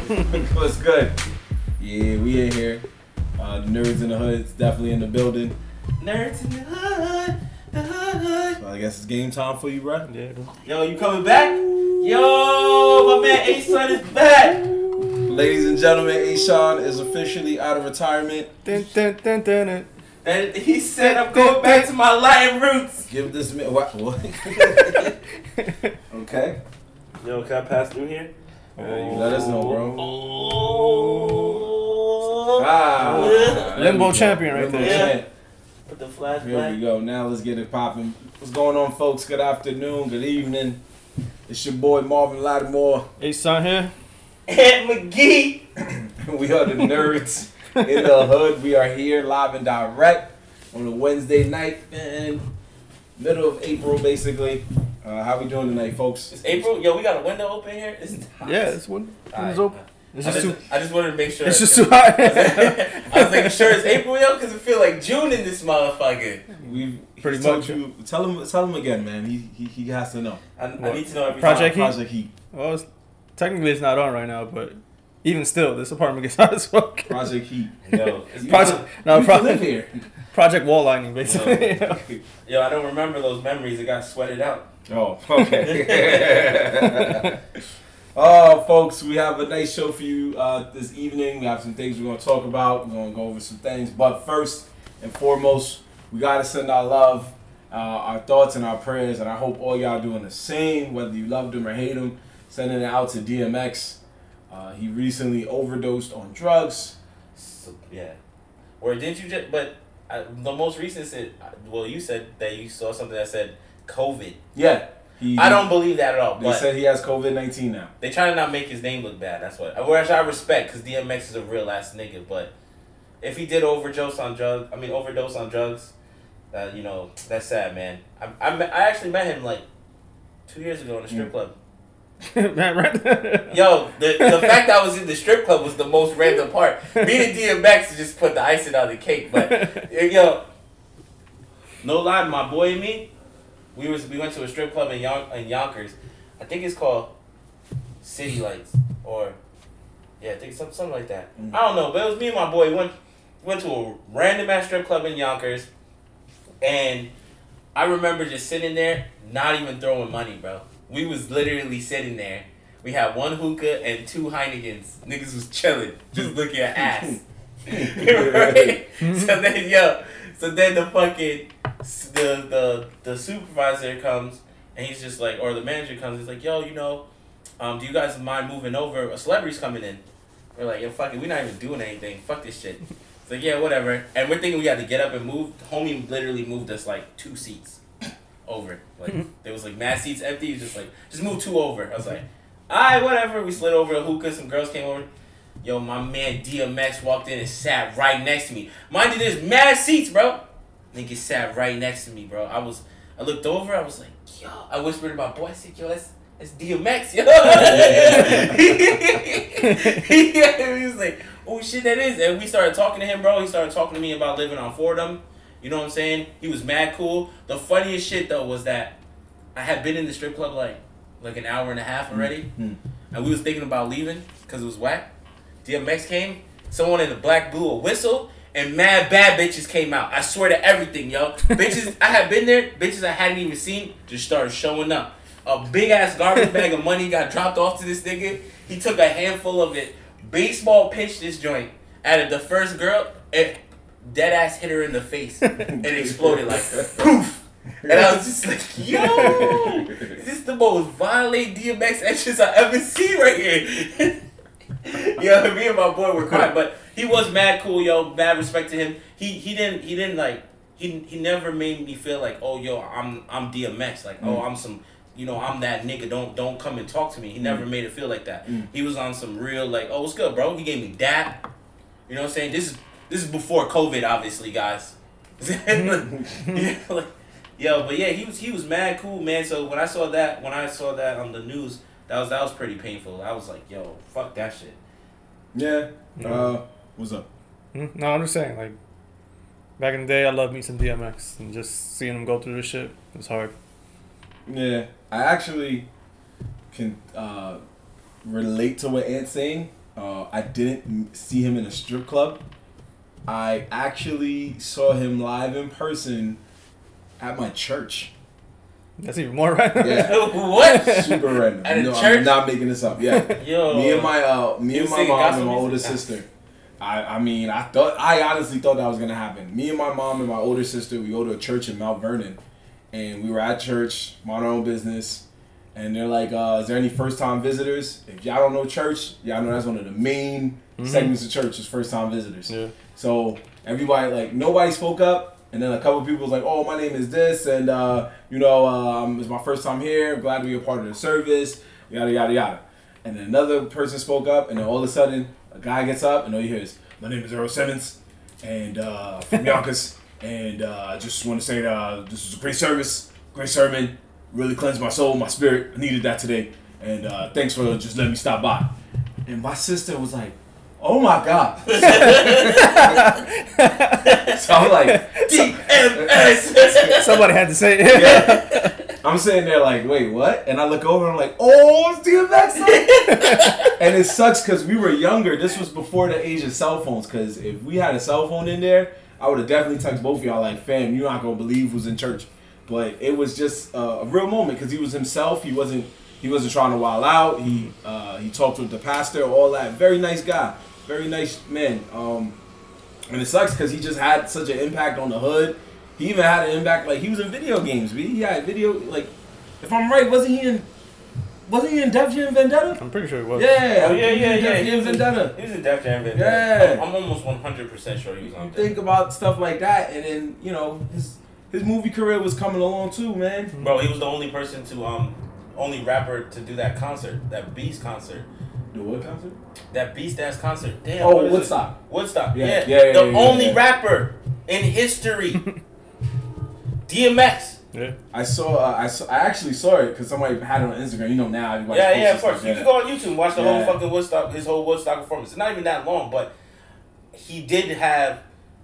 people? What's good? Yeah, we in here. Uh, the nerds in the hood is definitely in the building. Nerds in the hood, the hood, hood. So I guess it's game time for you, bro. Yeah. Yo, you coming back? Yo, my man A Son is back. Ladies and gentlemen, Ashawn is officially out of retirement. Dun, dun, dun, dun, dun. And he said I'm going back to my Latin roots. Give this man what? what? okay. Yo, can I pass through here? You let us know, bro. Oh. Ah, Limbo champion right Limbo there. Yeah. Put the Here we go. Now let's get it popping. What's going on, folks? Good afternoon. Good evening. It's your boy Marvin Lattimore. Hey, son here. Ant McGee. we are the nerds in the hood. We are here live and direct on a Wednesday night and middle of April, basically. Uh, how we doing tonight, folks? It's April. Yo, we got a window open here. It's hot. Yeah, it's one. Alright. It's open. It's I just just, too. I just wanted to make sure. It's just too hot. I was like, sure it's April, yo, because it feel like June in this motherfucker. We Pretty much. you. Tell him. Tell him again, man. He he, he has to know. I, I need to know every Project time. Heat? Project Heat. well, it's, technically it's not on right now, but even still, this apartment gets hot as fuck. Project Heat. No, it's You Project- used no, to- you used live project- here. Project wall lining, basically. Yo, I don't remember those memories. It got sweated out. Oh, okay. oh, folks, we have a nice show for you uh, this evening. We have some things we're going to talk about. We're going to go over some things. But first and foremost, we got to send our love, uh, our thoughts, and our prayers. And I hope all y'all doing the same, whether you loved him or hate him. Sending it out to DMX. Uh, he recently overdosed on drugs. So, yeah. Or didn't you just? But uh, the most recent said. Well, you said that you saw something that said COVID. Yeah. He, I don't believe that at all. They said he has COVID 19 now. they try to not make his name look bad. That's what. Which I respect, because DMX is a real ass nigga. But if he did overdose on drugs, I mean overdose on drugs, uh, you know that's sad, man. I, I, I actually met him like two years ago in a strip Mm. club. Man, right? Yo, the the fact that I was in the strip club was the most random part. Me and DMX just put the icing on the cake, but yo, no lie, my boy and me, we was we went to a strip club in Yon- in Yonkers. I think it's called City Lights or yeah, I think something something like that. Mm. I don't know, but it was me and my boy. We went went to a random ass strip club in Yonkers, and I remember just sitting there, not even throwing money, bro. We was literally sitting there. We had one hookah and two Heinekens. Niggas was chilling, just looking at ass. right? so then, yo, so then the fucking the the the supervisor comes and he's just like, or the manager comes. He's like, yo, you know, um, do you guys mind moving over? A celebrity's coming in. We're like, yo, fuck it, we're not even doing anything. Fuck this shit. It's like, yeah, whatever. And we're thinking we had to get up and move. Homie literally moved us like two seats over. Like mm-hmm. there was like mad seats empty. He just like, just move two over. I was like, alright, whatever. We slid over a hookah. Some girls came over. Yo, my man DMX walked in and sat right next to me. Mind you, there's mad seats, bro. Nigga sat right next to me, bro. I was, I looked over. I was like, yo. I whispered to my boy. I said, yo, that's that's DMX, yo. he was like, oh shit, that is. And we started talking to him, bro. He started talking to me about living on Fordham. You know what I'm saying? He was mad cool. The funniest shit though was that I had been in the strip club like like an hour and a half already, Mm. and we was thinking about leaving because it was whack. DMX came. Someone in the black blew a whistle. And mad bad bitches came out. I swear to everything, yo. bitches, I had been there. Bitches I hadn't even seen just started showing up. A big ass garbage bag of money got dropped off to this nigga. He took a handful of it. Baseball pitched this joint. Added the first girl, it dead ass hit her in the face. and exploded like poof. And I was just like, yo, is this the most violent DMX entrance I ever seen right here? yo, me and my boy were crying, but he was mad cool, yo. Mad respect to him. He he didn't he didn't like he he never made me feel like oh yo I'm I'm DMX like oh I'm some you know I'm that nigga don't don't come and talk to me. He never made it feel like that. Mm. He was on some real like oh what's good bro. He gave me that. You know what I'm saying? This is this is before COVID, obviously, guys. yeah, like, yo, but yeah, he was he was mad cool, man. So when I saw that, when I saw that on the news, that was that was pretty painful. I was like, yo, fuck that shit. Yeah. Yeah. Uh, what's up? Hmm? No, I'm just saying, like, back in the day, I loved me some DMX, and just seeing him go through this shit was hard. Yeah, I actually can uh, relate to what Ant's saying. Uh, I didn't see him in a strip club. I actually saw him live in person at my church. That's even more right. Yeah. what? Super random. At a no, church? I'm not making this up. Yeah. Yo. me and my uh, me and my singing mom and my older music? sister. I, I mean, I thought I honestly thought that was gonna happen. Me and my mom and my older sister, we go to a church in Mount Vernon, and we were at church, mind our own business, and they're like, uh, "Is there any first time visitors? If y'all don't know church, y'all know that's one of the main segments of church is first time visitors." Yeah. So everybody like nobody spoke up, and then a couple people was like, "Oh, my name is this, and uh, you know, um, it's my first time here. glad to be a part of the service." Yada yada yada. And then another person spoke up, and then all of a sudden, a guy gets up, and all you hear is, "My name is Earl Simmons, and uh, from Yonkers, and uh, I just want to say that uh, this was a great service, great sermon, really cleansed my soul, my spirit. I needed that today, and uh, thanks for just letting me stop by." And my sister was like, "Oh my god." so I'm like, DMX. Somebody had to say it. yeah. I'm sitting there like, wait, what? And I look over and I'm like, oh, it's DMX. and it sucks because we were younger. This was before the age of cell phones. Because if we had a cell phone in there, I would have definitely texted both of y'all like, fam, you're not gonna believe who's in church. But it was just uh, a real moment because he was himself. He wasn't. He wasn't trying to wild out. He uh, he talked with the pastor, all that. Very nice guy. Very nice man. Um, and it sucks because he just had such an impact on the hood. He even had an impact like he was in video games. B. He had video like, if I'm right, wasn't he in? Wasn't he in Def Jam Vendetta? I'm pretty sure he was. Yeah, Oh, yeah, he was yeah, in yeah. Def He Jam was Vendetta. He was in Def Jam. Vendetta. Yeah. I'm, I'm almost 100% sure he was You on there. think about stuff like that, and then you know his his movie career was coming along too, man. Bro, he was the only person to, um, only rapper to do that concert, that Beast concert. The what concert? That Beast ass concert. Damn. Oh, what is it? Woodstock. Woodstock. Yeah, Yeah. yeah, yeah, the yeah, only yeah. rapper in history. DMX. Yeah. I saw. Uh, I saw. I actually saw it because somebody had it on Instagram. You know now. everybody Yeah, yeah, of course. stuff, You yeah. can go on YouTube and watch the Yeah. whole fucking Woodstock, his whole Woodstock performance. It's not even that long, but he did have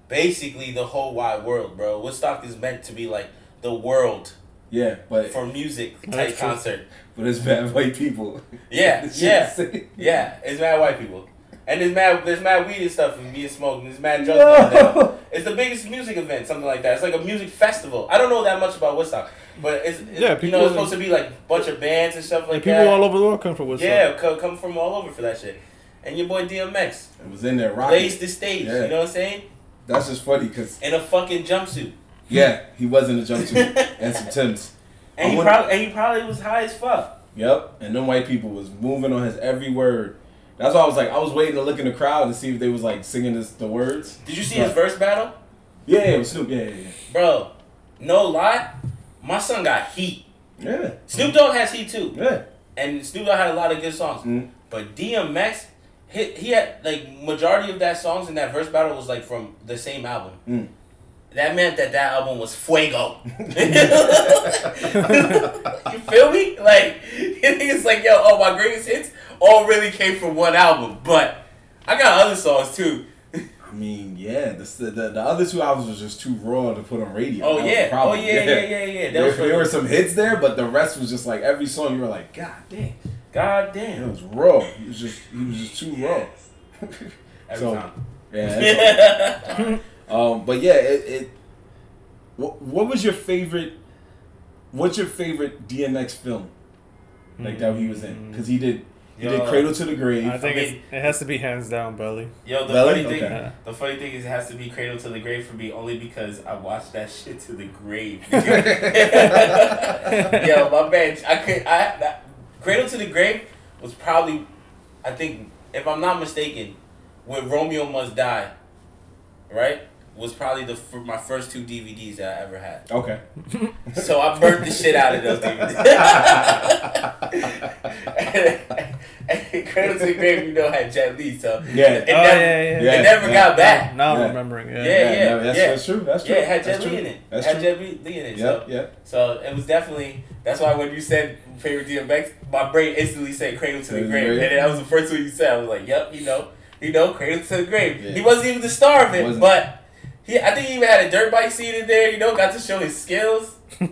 basically the whole wide world, bro. Woodstock is meant to be like the world Yeah, but for music That's type concert. but it's bad white people. Yeah, yeah, yeah. It's mad white people. And there's mad, there's mad weed and stuff and being smoked. And there's mad drugs. No. It's the biggest music event, something like that. It's like a music festival. I don't know that much about Woodstock, but it's, it's Yeah, you people- know it's supposed to be like a bunch of bands and stuff like And people that. all over the world come from Woodstock. Yeah, co- come from all over for that shit. And your boy DMX It was in there rocking. blazed the stage. Yeah. You know what I'm saying? That's just funny because In a fucking jumpsuit. yeah, he was in a jumpsuit and some Tims. And I he wonder- probably and he probably was high as fuck. Yep, and them white people was moving on his every word. That's why I was like, I was waiting to look in the crowd and see if they was like singing this, the words. Did you see his verse battle? Yeah, yeah, it was Snoop. Yeah, yeah, Bro, no lie, my son got heat. yeah. Yeah, Snoop Dogg has heat too. yeah. And Snoop Dogg had a lot of good songs. Mhm. But DMX, he, he had like majority of that songs in that verse battle was like from the same album. Mm. That meant that that album was fuego. you feel me? Like it's like yo, oh my greatest hits all really came from one album, but I got other songs too. I mean, yeah. The, the the other two albums was just too raw to put on radio. Oh That was the yeah, oh problem. yeah, yeah, yeah, yeah. There, was there were some hits there, but the rest was just like every song you were like, God damn, God damn. it damn. was raw. It was just he was just too raw. Every So- time. Yeah. that's all. um, but yeah, it. it what, what was your favorite? What's your favorite DMX film? Like that he was in because he did he did Cradle to the Grave. I think I mean- it has to be hands down, Belly. Yo, the Belly? funny thing, Okay. the funny thing is, it has to be Cradle to the Grave for me only because I watched that shit to the grave. Yo, my man, I could, I that, Cradle to the Grave was probably, I think, if I'm not mistaken, when Romeo Must Die, right, was probably the fir- my first two DVDs that I ever had. Okay. So I burnt the shit out of those DVDs. and Cradle to the Grave, you know, had Jet Li, so Yeah. it oh, never, yeah, yeah. Yeah. it never got back. Now I'm Yeah. remembering. Yeah. Yeah, yeah, no, that's, yeah. that's true. That's true. Yeah, it had Jet Li in it. That's had true. Jet Li Li in it. Yep, So, yep. so it was definitely that's why when you said favorite DMX, my brain instantly said Cradle to the Cradle to the Grave, Grave. and that was the first one you said. I was like, Yep, you know, you know, Cradle to the Grave. Yeah. He wasn't even the star of it, Wasn't. but he, I think he even had a dirt bike scene in there. You know, got to show his skills. yeah,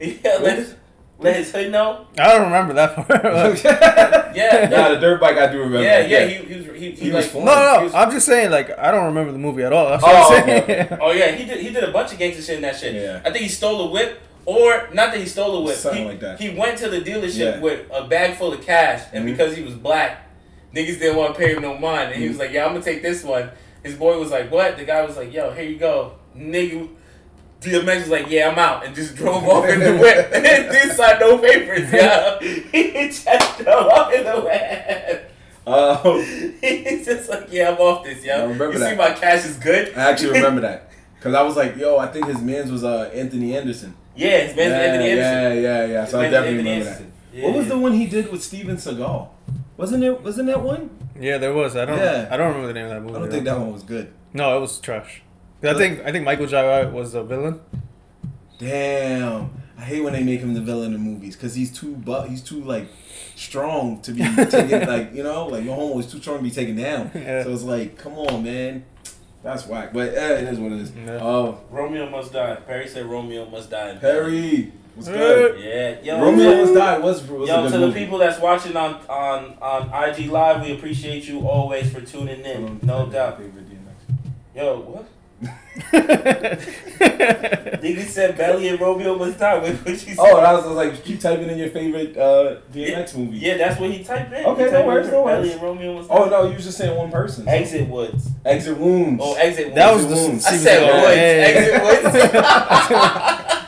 What like, was, Let his hood know. I don't remember that part. no, Yeah, Nah, the dirt bike I do remember. yeah, that, yeah. He, he was he, he, He was like fun. no, no. was- I'm just saying, like, I don't remember the movie at all. That's what Oh, I'm okay, saying. Oh yeah, he did. He did a bunch of gangster shit in that shit. Yeah. I think he stole a whip, or not that he stole a whip. Something he, like that. He went to the dealership Yeah. with a bag full of cash, and Mhm. because he was black, niggas didn't want to pay him no mind, and he was Mhm. like, "Yeah, I'm gonna take this one." His boy was like, "What?" The guy was like, "Yo, here you go, nigga." DMX was like, "Yeah, I'm out," and just drove off in the whip and didn't sign no papers. Yeah, he just drove off in the whip. Um, He's just like, "Yeah, I'm off this, I yo. remember You see, my cash is good." I actually remember that because I was like, "Yo, I think his man's was uh, Anthony Anderson." Yeah, his man's yeah, Anthony Anderson. yeah, yeah, yeah. His So I definitely Anthony remember that. Anderson. What was the one he did with Steven Seagal? Wasn't it? Wasn't that one? Yeah, there was. I don't. Yeah. I don't remember the name of that movie. I don't think that one was good. No, it was trash. I think I think Michael Jai White was the villain. Damn, I hate when they make him the villain in movies because he's too but he's too like strong to be taken like you know like your homo is too strong to be taken down. Yeah. So it's like, come on, man, that's whack. But eh, it is what it is. Yeah. Oh, Romeo must die. Perry said Romeo must die. Perry was good. Yeah, yo. Romeo must die was was a Yo, good to the movie. people that's watching on on on IG Live, we appreciate you always for tuning in. No doubt. Yo, what? Nigga said Belly and Romeo must die. What what you say? Oh, that was, I was like, keep typing in your favorite uh, DMX movie. Yeah, that's what he typed in. Okay, He no worries, in no Belly and Romeo must die. Oh no, you was just saying one person. Exit Woods. Exit wounds. Oh, exit Wounds. That Woods. was the Wounds. I said Woods. Yeah, yeah, Exit Woods.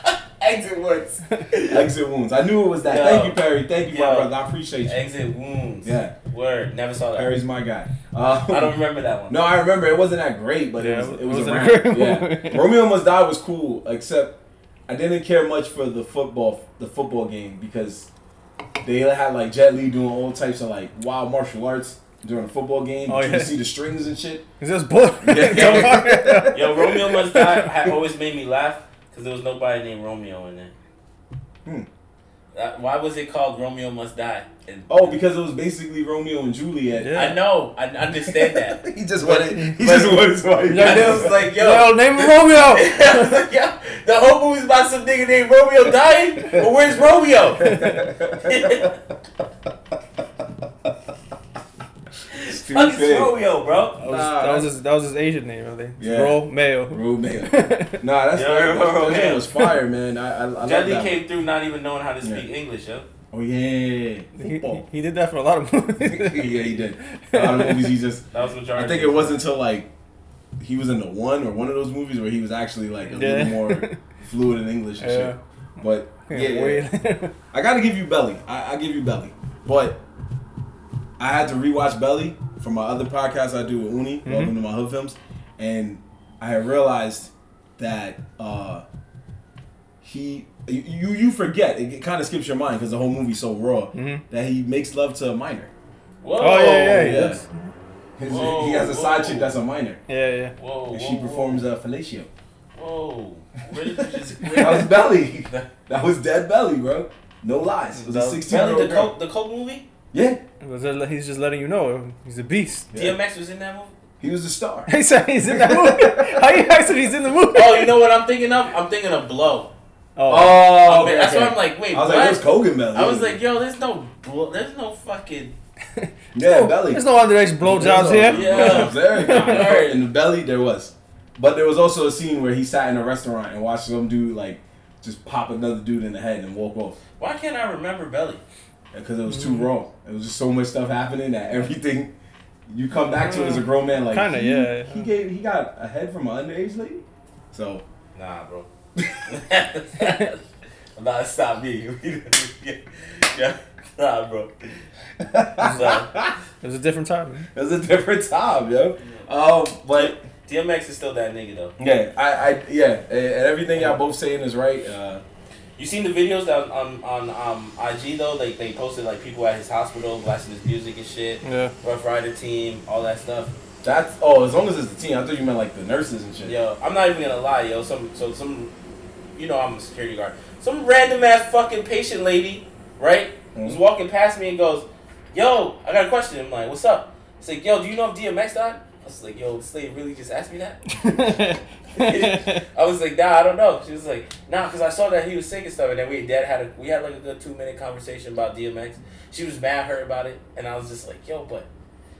exit wounds. Exit wounds. I knew it was that. Yo. Thank you, Perry. Thank you, my brother. I appreciate you. Exit Wounds. Yeah, Word. Never saw that. Perry's my guy. Uh, I don't remember that one. No, I remember it wasn't that great, but Yeah, it was it it was wasn't around. a great yeah. Romeo Must Die was cool, except I didn't care much for the football the football game because they had like Jet Li doing all types of like wild martial arts during a football game. Oh, you yeah. could see the strings and shit. Is this book? Yeah. Yo, Romeo Must Die had always made me laugh because there was nobody named Romeo in it. Hmm. Uh, why was it called Romeo Must Die? And Oh, because it was basically Romeo and Juliet. Yeah. I know, I understand that. he just wanted. He just wanted somebody. Yeah, I was like, yo, Yo, name him Romeo. I was like, yo, the whole movie's about some nigga named Romeo dying, but where's Romeo? Fuck is Romeo, bro? That was, Nah, that was his that was his Asian name, I think. Yeah. Romeo. Romeo. Nah, that's Yo, that, that, that was fire, man. I I, I Jet Li came through not even knowing how to speak Yeah. English, yo. Oh yeah, He, he, he did that for a lot of movies. yeah, he did. A lot of movies he just. That was majority. I think it wasn't until like he was in the one or one of those movies where he was actually like a Yeah. little more fluid in English and Yeah. shit. But yeah, yeah. Weird. I gotta give you Belly. I, I give you Belly. But I had to rewatch Belly from my other podcast I do with Uni, Mm-hmm. Welcome to My Hood Films, and I realized that uh, he you you forget it kind of skips your mind because the whole movie's so raw Mhm. that he makes love to a minor. Whoa. Oh yeah, yeah, he yeah. His, Whoa, he has a side whoa. chick that's a minor, Yeah, yeah. Whoa. and whoa, she whoa. performs a fellatio. Whoa. Where did you just. That was Belly. That was dead Belly, bro. No lies. It was a 16 year Belly, old the girl. Coke, the Coke movie? Yeah, was a- he's just letting you know he's a beast. Yeah. DMX was in that movie? he was the star. He said he's in that movie. How you asked he's in the movie? Oh, you know what I'm thinking of? I'm thinking of Blow. Oh, Oh, Okay, that's why I'm like, wait, I was what? like, where's Kogan Belly? I was like, yo, there's no, blo- there's no fucking. yeah, Belly. There's no underage blowjobs here. Yeah. There, Word. in the belly, there was. But there was also a scene where he sat in a restaurant and watched some dude like just pop another dude in the head and walk off Why can't I remember Belly? Because it was too raw. It was just so much stuff happening that everything you come back to it as a grown man like Kinda, he, yeah. He gave he got a head from an underage lady. So Nah, bro. nah, stop me. yeah, nah, bro. So, It was a different time. Man. it was a different time, yo. Um, but DMX is still that nigga though. yeah, I, I yeah, and everything y'all both saying is right. Uh, You seen the videos that on on um IG though? Like they posted like people at his hospital blasting his music and shit. Yeah. Ruff Ryder team, all that stuff. that's oh, as long as it's the team. I thought you meant like the nurses and shit. Yo, I'm not even gonna lie, yo. Some so some, you know, I'm a security guard. Some random ass fucking patient lady, right, was Mhm. walking past me and goes, "Yo, I got a question." I'm like, "What's up?" It's like, "Yo, do you know if DMX died?" I was like, yo, this lady really just asked me that. I was like, nah, I don't know. She was like, nah, because I saw that he was sick and stuff, and then we dad had a we had like a good two minute conversation about DMX. She was mad hurt about it, and I was just like, yo, but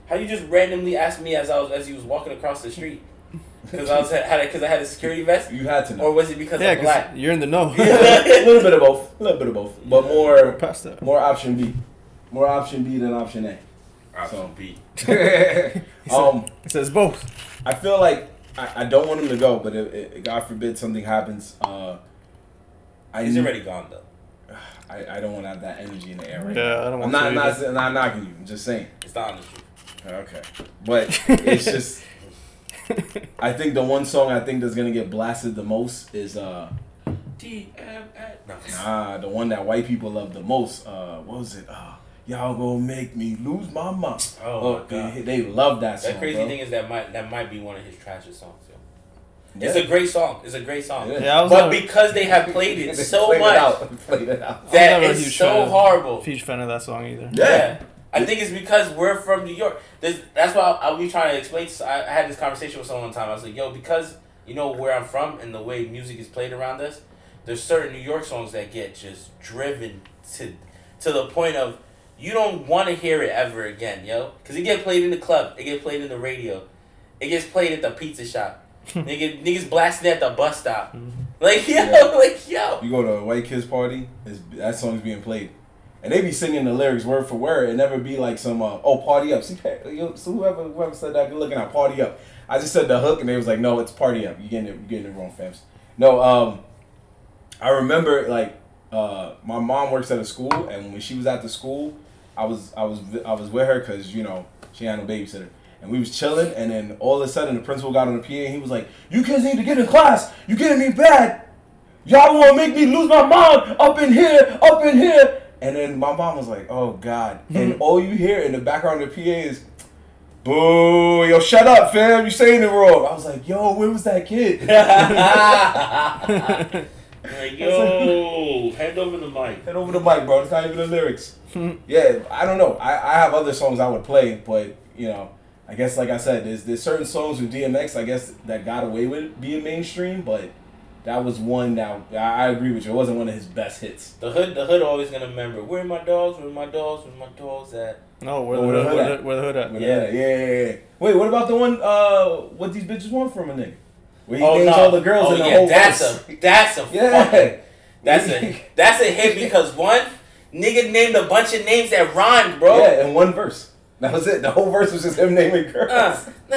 how you just randomly asked me as I was as he was walking across the street because I was had because I had a security vest, You had to know. or was it because yeah, I'm black? you're in the know. a little bit of both. A little bit of both. But more Past that. more option B. More option B than option A. Option B. um, It says both. I feel like I, I don't want him to go, but if, if God forbid something happens, uh, I He's need- already gone though. I, I don't want to have that energy in the air right Yeah, now. I don't want I'm want not, to not. I'm not knocking you. I'm just saying. It's the honest truth. Okay, but it's just. I think the one song I think that's gonna get blasted the most is uh DMX. No. nah the one that white people love the most. Uh, what was it? Uh, y'all gonna make me lose my mind. Oh, my they, God. they love that song. That crazy bro. thing is that might that might be one of his trashiest songs. Yo. Yeah. It's a great song. It's a great song. Yeah, I was But never, because they have played it so played much It out. Played it out. that a it's huge so fan. horrible. huge fan of that song either. Yeah. I think it's because we're from New York. This, that's why I, we trying to explain. To, I, I had this conversation with someone one time. I was like, "Yo, because you know where I'm from and the way music is played around us, there's certain New York songs that get just driven to to the point of you don't want to hear it ever again, yo. Because it get played in the club, it get played in the radio, it gets played at the pizza shop, nigga, niggas blasting at the bus stop. Like yo, Yeah. like yo. You go to a white kids party, it's, that song's being played, and they be singing the lyrics word for word. It never be like some uh, oh party up. See, yo, so whoever whoever said that, good looking at party up. I just said the hook, and they was like, no, it's party up. You getting it, you getting it wrong, fams. No, um, I remember like uh, my mom works at a school, and when she was at the school, I was I was I was with her because you know she had no babysitter. And we was chilling, and then all of a sudden the principal got on the PA and he was like, "You kids need to get in class. You getting me bad. Y'all want to make me lose my mind up in here, up in here." And then my mom was like, "Oh God!" Hmm. and all you hear in the background of the PA is, "Boo! Yo, shut up, fam! You saying it wrong." I was like, "Yo, where was that kid?" like yo, hand over the mic. Head over the mic, bro. It's not even the lyrics. yeah, I don't know. I, I have other songs I would play, but you know, I guess like I said, there's there's certain songs with DMX I guess that got away with being mainstream, but that was one that I, I agree with you. It wasn't one of his best hits. The hood, the hood always gonna remember. Where my dogs? Where my dogs? Where my dogs at? No, where Oh, the, where the hood, hood where, at? the, where the hood at? Yeah, yeah, yeah, yeah. Wait, what about the one? Uh, what these bitches want from a nigga? Where he oh names no! all the girls oh in the yeah, whole that's verse. a that's a Yeah. fucking that's a that's a hit because one nigga named a bunch of names that rhymed, bro. Yeah, in one verse. That was it. The whole verse was just him naming girls. Uh, nah,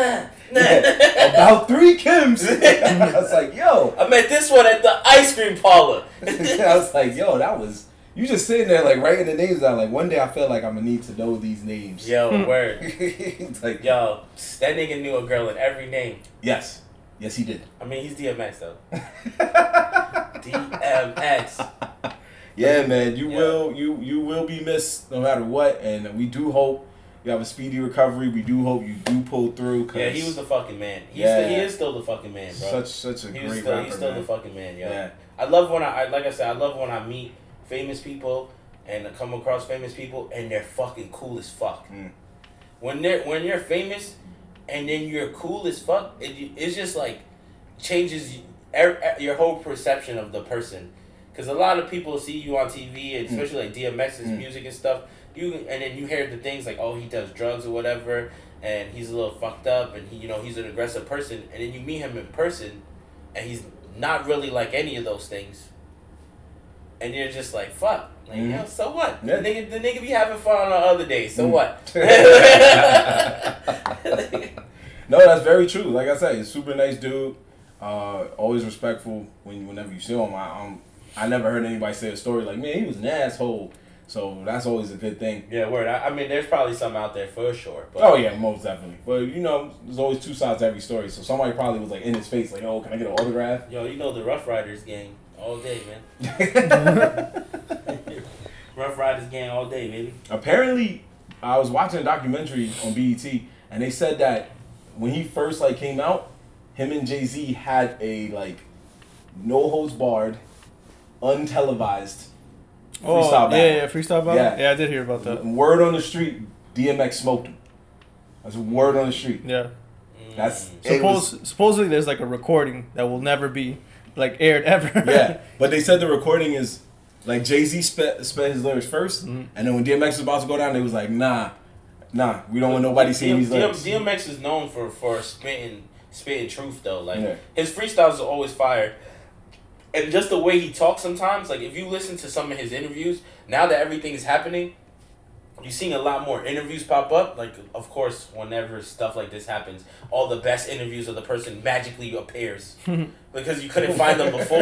nah. Yeah. About three Kims. I was like, yo. I met this one at the ice cream parlor. I was like, yo, that was you just sitting there like writing the names down. Like one day I feel like I'm gonna need to know these names. Yo, word. it's like Yo, that nigga knew a girl in every name. yes, yes he did. I mean, he's DMX though. DMX. Yeah, man, you Yeah. will you you will be missed no matter what, and we do hope you have a speedy recovery. We do hope you do pull through. Cause Yeah, he was the fucking man. He's Yeah. still, he is still the fucking man, bro. such such a he great still, rapper. he's still man. the fucking man, yo. yeah, I love when I, I like I said, I love when I meet famous people and I come across famous people and they're fucking cool as fuck. Mm. When they're when you're famous and then you're cool as fuck, it, it's just like changes er, er- your whole perception of the person. Because a lot of people see you on TV, and especially like DMX's Mm. music and stuff. You and then you hear the things like, oh, he does drugs or whatever, and he's a little fucked up, and he, you know, he's an aggressive person. And then you meet him in person, and he's not really like any of those things. And you're just like, fuck, like, Mhm. yo, so what? Yeah. The nigga, the nigga be having fun on the other days. So Mm. what? no, that's very true. Like I said, he's a super nice dude. Uh, always respectful when whenever you see him. I um, I never heard anybody say a story like, man, he was an asshole. So that's always a good thing. yeah, word. I, I mean, there's probably some out there for sure. But Oh yeah, most definitely. But you know, there's always two sides to every story. So somebody probably was like in his face, like, "Oh, can I get an autograph?" Yo, you know the Ruff Ryders gang all day, man. Ruff Ryders gang all day, baby. Apparently, I was watching a documentary on BET, and they said that when he first like came out, him and Jay Z had a like no holds barred, untelevised Oh, freestyle yeah, battle. yeah, freestyle battle. Yeah. Yeah. I did hear about that. Word on the street, DMX smoked him. That's a word on the street. Yeah, That's Mm. it was- supposedly there's like a recording that will never be like aired ever. yeah, but they said the recording is like Jay Z spit, spit his lyrics 1st Mhm. and then when DMX was about to go down, they was like, nah, nah, we don't want nobody seeing these lyrics. DMX is known for for spitting spitting truth though. Like Yeah. his freestyles are always fire. And just the way he talks sometimes, like if you listen to some of his interviews, now that everything is happening, you're seeing a lot more interviews pop up. Like, of course, whenever stuff like this happens, all the best interviews of the person magically appears because you couldn't find them before.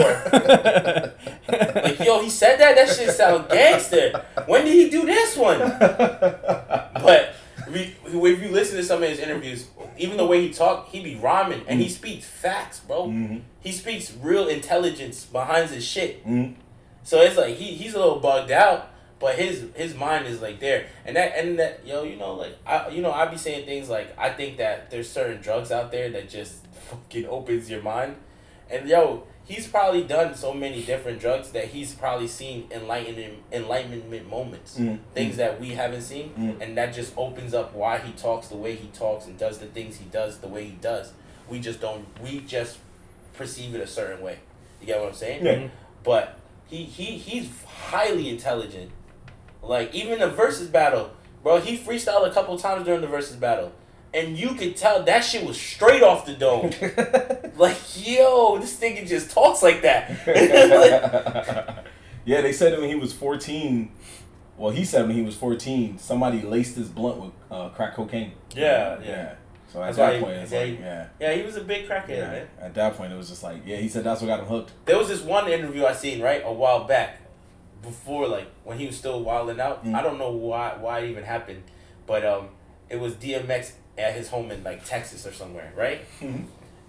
Like, yo, he said that. That shit sound gangster. When did he do this one? But we, if you listen to some of his interviews, even the way he talk, he be rhyming and he speaks facts, bro. Mhm. He speaks real intelligence behind his shit. Mhm. So it's like he he's a little bugged out, but his his mind is like there. And that and that yo, you know, like I you know, I be saying things like I think that there's certain drugs out there that just fucking opens your mind. And yo, he's probably done so many different drugs that he's probably seen enlightenment enlightenment moments. Mhm. Things that we haven't seen. Mhm. And that just opens up why he talks the way he talks and does the things he does the way he does. We just don't we just perceive it a certain way. You get what I'm saying? Yeah. But he he he's highly intelligent. Like even the versus battle, bro. He freestyled a couple times during the versus battle, and you could tell that shit was straight off the dome. like yo, this nigga just talks like that. yeah, they said when he was 14, well, he said when he was 14, somebody laced his blunt with uh, crack cocaine. Yeah, yeah. So at That's that he- point, yeah, like, he- yeah. yeah, he was a big crackhead, yeah. man. At that point, it was just like, yeah, he said that's what got him hooked. There was this one interview I seen right a while back, before like when he was still wilding out. Mm. I don't know why why it even happened, but um, it was DMX at his home in like Texas or somewhere, right? Mhm.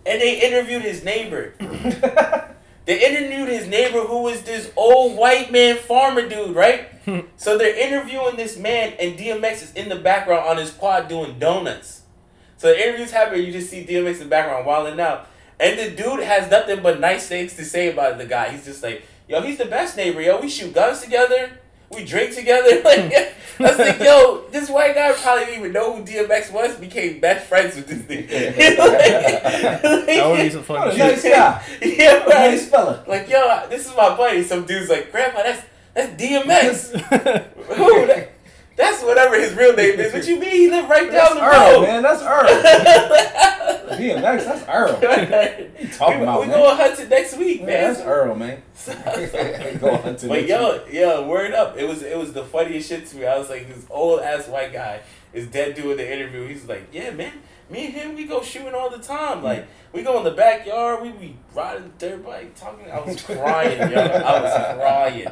And they interviewed his neighbor. They interviewed his neighbor who was this old white man farmer dude, right? so they're interviewing this man, and DMX is in the background on his quad doing donuts. So the interviews happen, you just see DMX in the background wilding out. And the dude has nothing but nice things to say about the guy. He's just like, yo, he's the best neighbor, yo. We shoot guns together. We drink together. Like, I was like, yo, this white guy probably didn't even know who DMX was. Became best friends with this nigga. That would be some Oh, funny shit. nice guy. yeah, right. Nice fella. Like, yo, this is my buddy. Some dude's like, Grandpa, that's that's DMX. Who? That, that's whatever his real name is. What you mean? He lived right That's down the Earl, road. man. That's Earl. DMX, that's Earl. we talking about, we man? going hunting next week, Yeah, man. that's Earl, man. Go hunting but next yo, yo, word up! It was it was the funniest shit to me. I was like, this old ass white guy is dead doing the interview. He's like, yeah, man, me and him, we go shooting all the time. Mm. Like, we go in the backyard, we be riding the dirt bike, talking. I was crying, yo. I was crying.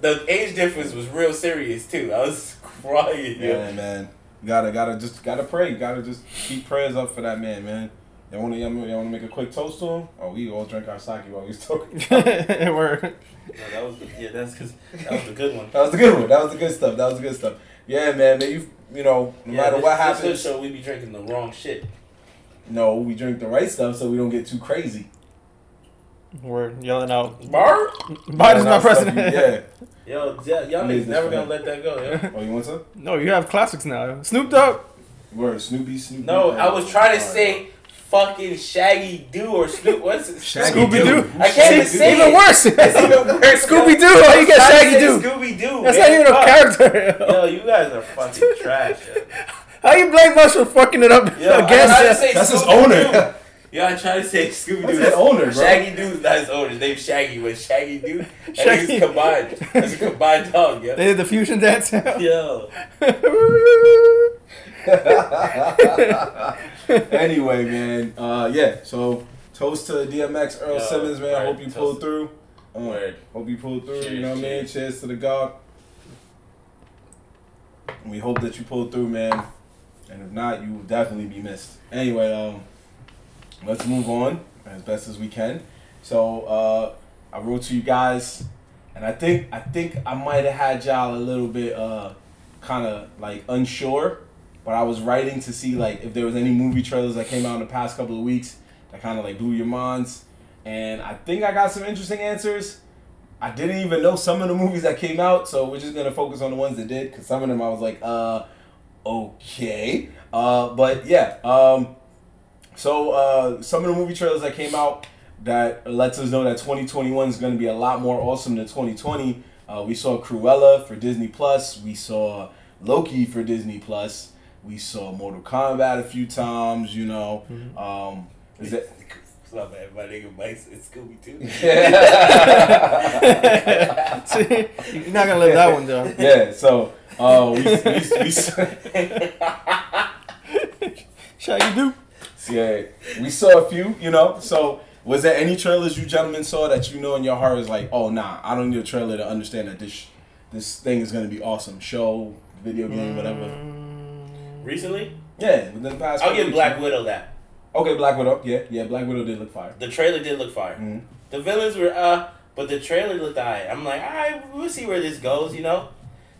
The age difference was real serious too. I was crying, yo. Yeah, man. You gotta, gotta just, gotta pray. You gotta just keep prayers up for that man, man. Y'all wanna, y'all wanna make a quick toast to him? Oh, we all drink our sake while we was talking. Word. No, that was the, yeah, that's because that was the good one. That was the good one. That was the good stuff. That was the good stuff. Yeah, man. Man, you, you know, no Yeah, matter this, what happens, hood show, we be drinking the wrong shit. no, we drink the right stuff so we don't get too crazy. Word. Yelling out. Bart? Biden's Yeah, not president. Yeah. Yo, y- y'all Need niggas never gonna him. let that go, yo. Oh, you want some? No, you have classics now. Snoop Dogg. Word, Snoopy, Snoopy. No, I was trying to say fucking Shaggy Doo or Snoop. What's it? Shaggy Scooby Doo. I can't even say Even it. worse. It's even worse. Scooby Doo. Why you get Shaggy Doo? Scooby Doo. That's not even a character. Yo, you guys are fucking trash. Yo, How you blame us for fucking it up yo I against tried to say That's his Scooby-Doo. owner. Yo, I tried to say Scooby Doo. That's his owner, bro. Shaggy Doo's not his owner. His name's Shaggy, but Shaggy Doo. That Shaggy. nigga's combined. That's a combined dog, yo. They did the fusion dance. Yo. anyway, man. Uh, yeah. So toast to DMX, Earl Yo, Simmons, man. I hope you toast. pulled through. Uh, Word. Hope you pulled through. you know what I mean? cheers. Cheers to the God. We hope that you pulled through, man. And if not, you will definitely be missed. Anyway, um, let's move on as best as we can. So uh, I wrote to you guys, and I think I think I might have had y'all a little bit uh, kind of like unsure, but I was writing to see like if there was any movie trailers that came out in the past couple of weeks that kind of like blew your minds, and I think I got some interesting answers. I didn't even know some of the movies that came out, so we're just gonna focus on the ones that did, because some of them I was like, uh, okay. Uh, but yeah, um, So uh, some of the movie trailers that came out that lets us know that 2021 is going to be a lot more awesome than 2020. Uh, we saw Cruella for Disney Plus. We saw Loki for Disney Plus. We saw Mortal Kombat a few times. You know, um, is that What's up, man? My nigga Mike's in Scooby too. See, you're not gonna let that one down. yeah. So uh, we, we, we, saw- Shaggy do. Yeah, we saw a few. You know, so. Was there any trailers you gentlemen saw that you know in your heart is like, oh nah, I don't need a trailer to understand that this this thing is gonna be awesome. Show, video game, whatever. Recently, Yeah, within the past. I'll couple give weeks. Black Widow that. Okay, Black Widow. Yeah, yeah, Black Widow did look fire. The trailer did look fire. Mhm. The villains were uh, but the trailer looked alright. I'm like, alright, we'll see where this goes. You know,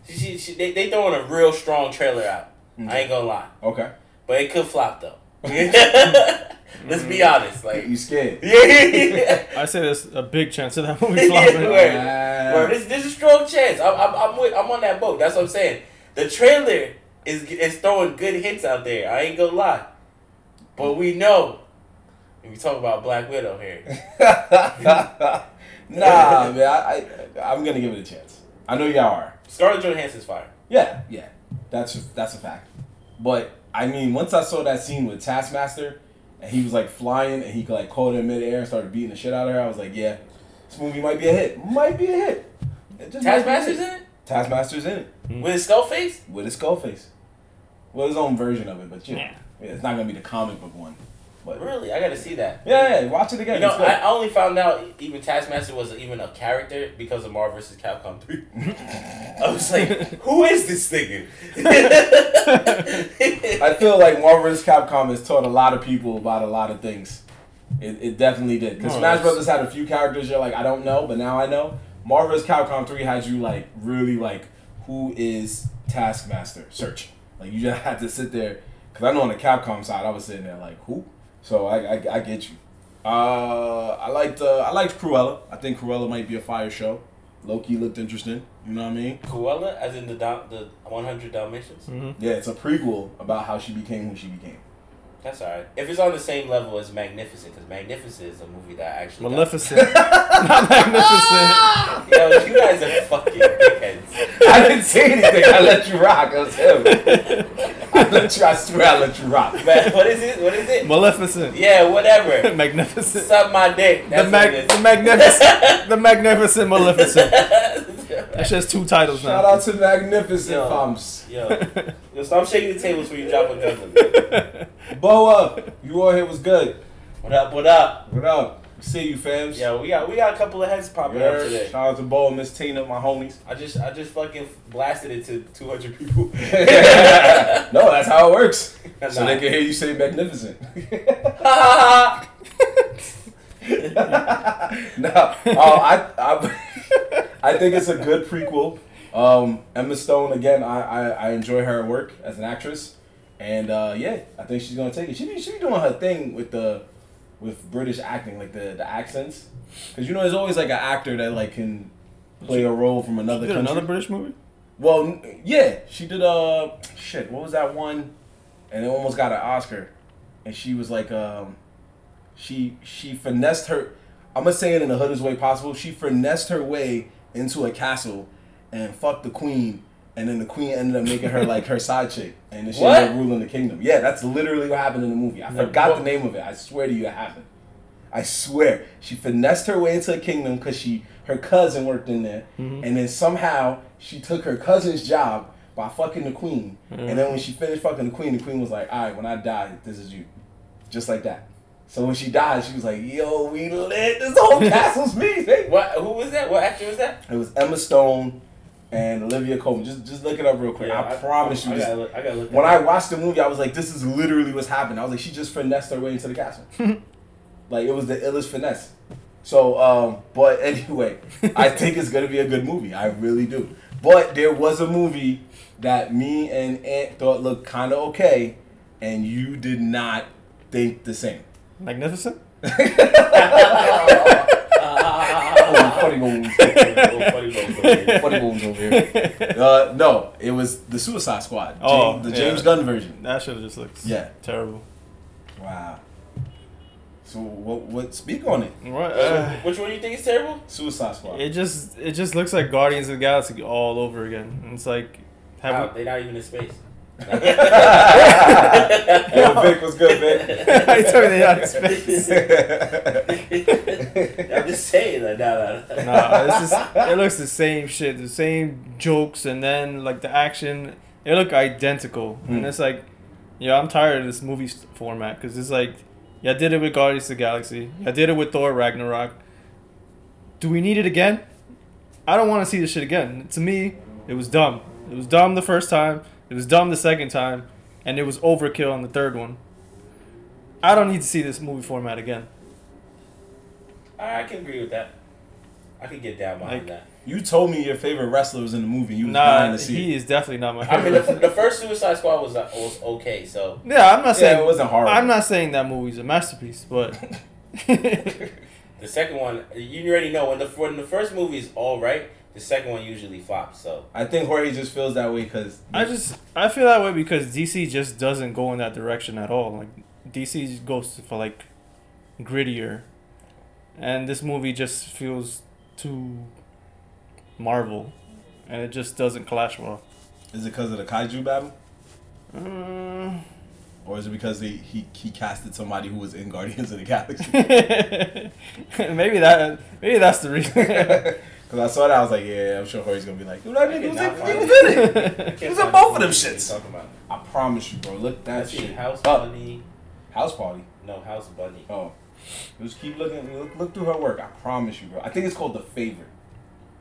she, she, she, they they throwing a real strong trailer out. I ain't gonna lie, Okay. but it could flop though. Let's be honest, like You scared? yeah. I say there's a big chance of that movie flopping. Word. Ah. Bro, this this is a strong chance. I'm, I'm, I'm, with, I'm on that boat. That's what I'm saying. The trailer is is throwing good hits out there. I ain't gonna lie, but we know. when We talk about Black Widow here. nah, man. I, I I'm gonna give it a chance. I know y'all are. Scarlett Johansson's fire. Yeah, yeah. That's that's a fact. But I mean, once I saw that scene with Taskmaster, and he was like flying, and he like caught her in midair and started beating the shit out of her, I was like, yeah, this movie might be a hit. Might be a hit. It just might be a Taskmaster's in it Taskmaster's in it hmm. with his skull face. with his skull face. Well, his own version of it, but you know, Yeah. yeah, it's not gonna be the comic book one. But Really, I gotta see that. yeah, yeah, watch it again. You know, I only found out even Taskmaster was even a character because of Marvel vs. Capcom 3. I was like, who is this nigga? I feel like Marvel vs. Capcom has taught a lot of people about a lot of things. It, it definitely did. Because No, Smash Brothers had a few characters you're like, I don't know, but now I know. Marvel vs. Capcom 3 had you like really like, who is Taskmaster? Search. Like you just had to sit there. Because I know on the Capcom side, I was sitting there like, who? So I, I, I get you. Uh, I liked uh, I liked Cruella. I think Cruella might be a fire show. Loki looked interesting. You know what I mean? Cruella, as in the Dal- the 100 Dalmatians? hmm Yeah, it's a prequel about how she became who she became. That's alright. If it's on the same level as Magnificent, because Magnificent is a movie that actually. got- Maleficent. Not magnificent. Yo, you guys are fucking dickheads. I didn't say anything. I let you rock. That was him. I let you. I swear, I let you rock. Man, what is it? What is it? Maleficent. Yeah, whatever. Magnificent. Suck my dick. The, mag- the magnificent, the magnificent Maleficent. That's just two titles Shout now. out to Magnificent Yo. Fams. Yo, yo, stop shaking the tables when you drop a gun. Boa, you all here was good. What up? What up? What up? See you, fams. Yeah, we got we got a couple of heads popping up today. Shout out to Boa, Miss Tina, my homies. I just I just fucking blasted it to 200 people. no, that's how it works. So they can hear you say magnificent. no, uh, I, I, I think it's a good prequel. Um, Emma Stone again. I, I, I enjoy her work as an actress, and uh, yeah, I think she's gonna take it. She be she be doing her thing with the with British acting, like the the accents, because you know there's always like an actor that like can play a role from another Did country. another British movie? Well, yeah, she did. Uh, shit. What was that one? And it almost got an Oscar. And she was like, um, she she finessed her. I'm gonna say it in the hoodest way possible. She finessed her way into a castle and fucked the queen. And then the queen ended up making her like her side chick, and then she What? ended up ruling the kingdom. Yeah, that's literally what happened in the movie. I Yeah, forgot but- the name of it. I swear to you, it happened. I swear, she finessed her way into a kingdom because she her cousin worked in there, Mhm. and then somehow she took her cousin's job by fucking the queen. And then when she finished fucking the queen, the queen was like, "All right, when I die, this is you," just like that. So when she died, she was like, "Yo, we lit. This whole castle's me." They- what? Who was that? What actor was that? It was Emma Stone and Olivia Colman. Just just look it up real quick. I, promise you. I gotta look. I gotta look. when that I watched the movie, I was like, "This is literally what's happening." I was like, "She just finessed her way into the castle." like it was the illest finesse. So, um, but anyway, I think it's gonna be a good movie. I really do. But there was a movie that me and Ant thought looked kind of okay, and you did not think the same. Magnificent? Oh, funny bones. Funny bones over here. funny bones over here. Uh, no, it was the Suicide Squad. Oh, James, the yeah. James Gunn version. That shit just looks Yeah. terrible. Wow. So what? What? Speak on it. What? Uh, Which one do you think is terrible? Suicide Squad. it just it just looks like Guardians of the Galaxy all over again. And it's like How? have They're not even in space. Yo, Vic was good, Vic. I told you they out of space. I'm that. No, no, no. Nah, it's just it looks the same shit, the same jokes, and then like the action, it look identical, Mm. and it's like, yeah, I'm tired of this movie s- format because it's like, yeah, I did it with Guardians of the Galaxy, I did it with Thor Ragnarok. Do we need it again? I don't want to see this shit again. To me, it was dumb. It was dumb the first time. It was dumb the second time, and it was overkill on the third one. I don't need to see this movie format again. I can agree with that. I could get down behind Like- that. You told me your favorite wrestler was in the movie. You was Nah, dying to see he it. is definitely not my I mean, the, the first Suicide Squad was uh, was okay. So Yeah, I'm not Yeah, saying it wasn't horrible. I'm not saying that movie's a masterpiece, but the second one, you already know when the when the first movie is all right, the second one usually flops. So I think Jorge just feels that way because I just I feel that way because DC just doesn't go in that direction at all. Like DC goes for like grittier, and this movie just feels too Marvel, and it just doesn't clash well. is it because of the kaiju battle, Uh, or is it because they, he he casted somebody who was in Guardians of the Galaxy? maybe that maybe that's the reason. Because I saw that, I was like, yeah, I'm sure Jorge's gonna be like, dude, that I nigga was in, he was in it. I was in both of them shits. you're Talking about. I promise you, bro. Look that Let's shit. House up. Bunny. House Party. No, House Bunny. Oh, just keep looking. Look, look through her work. I promise you, bro. I think it's called The Favorite.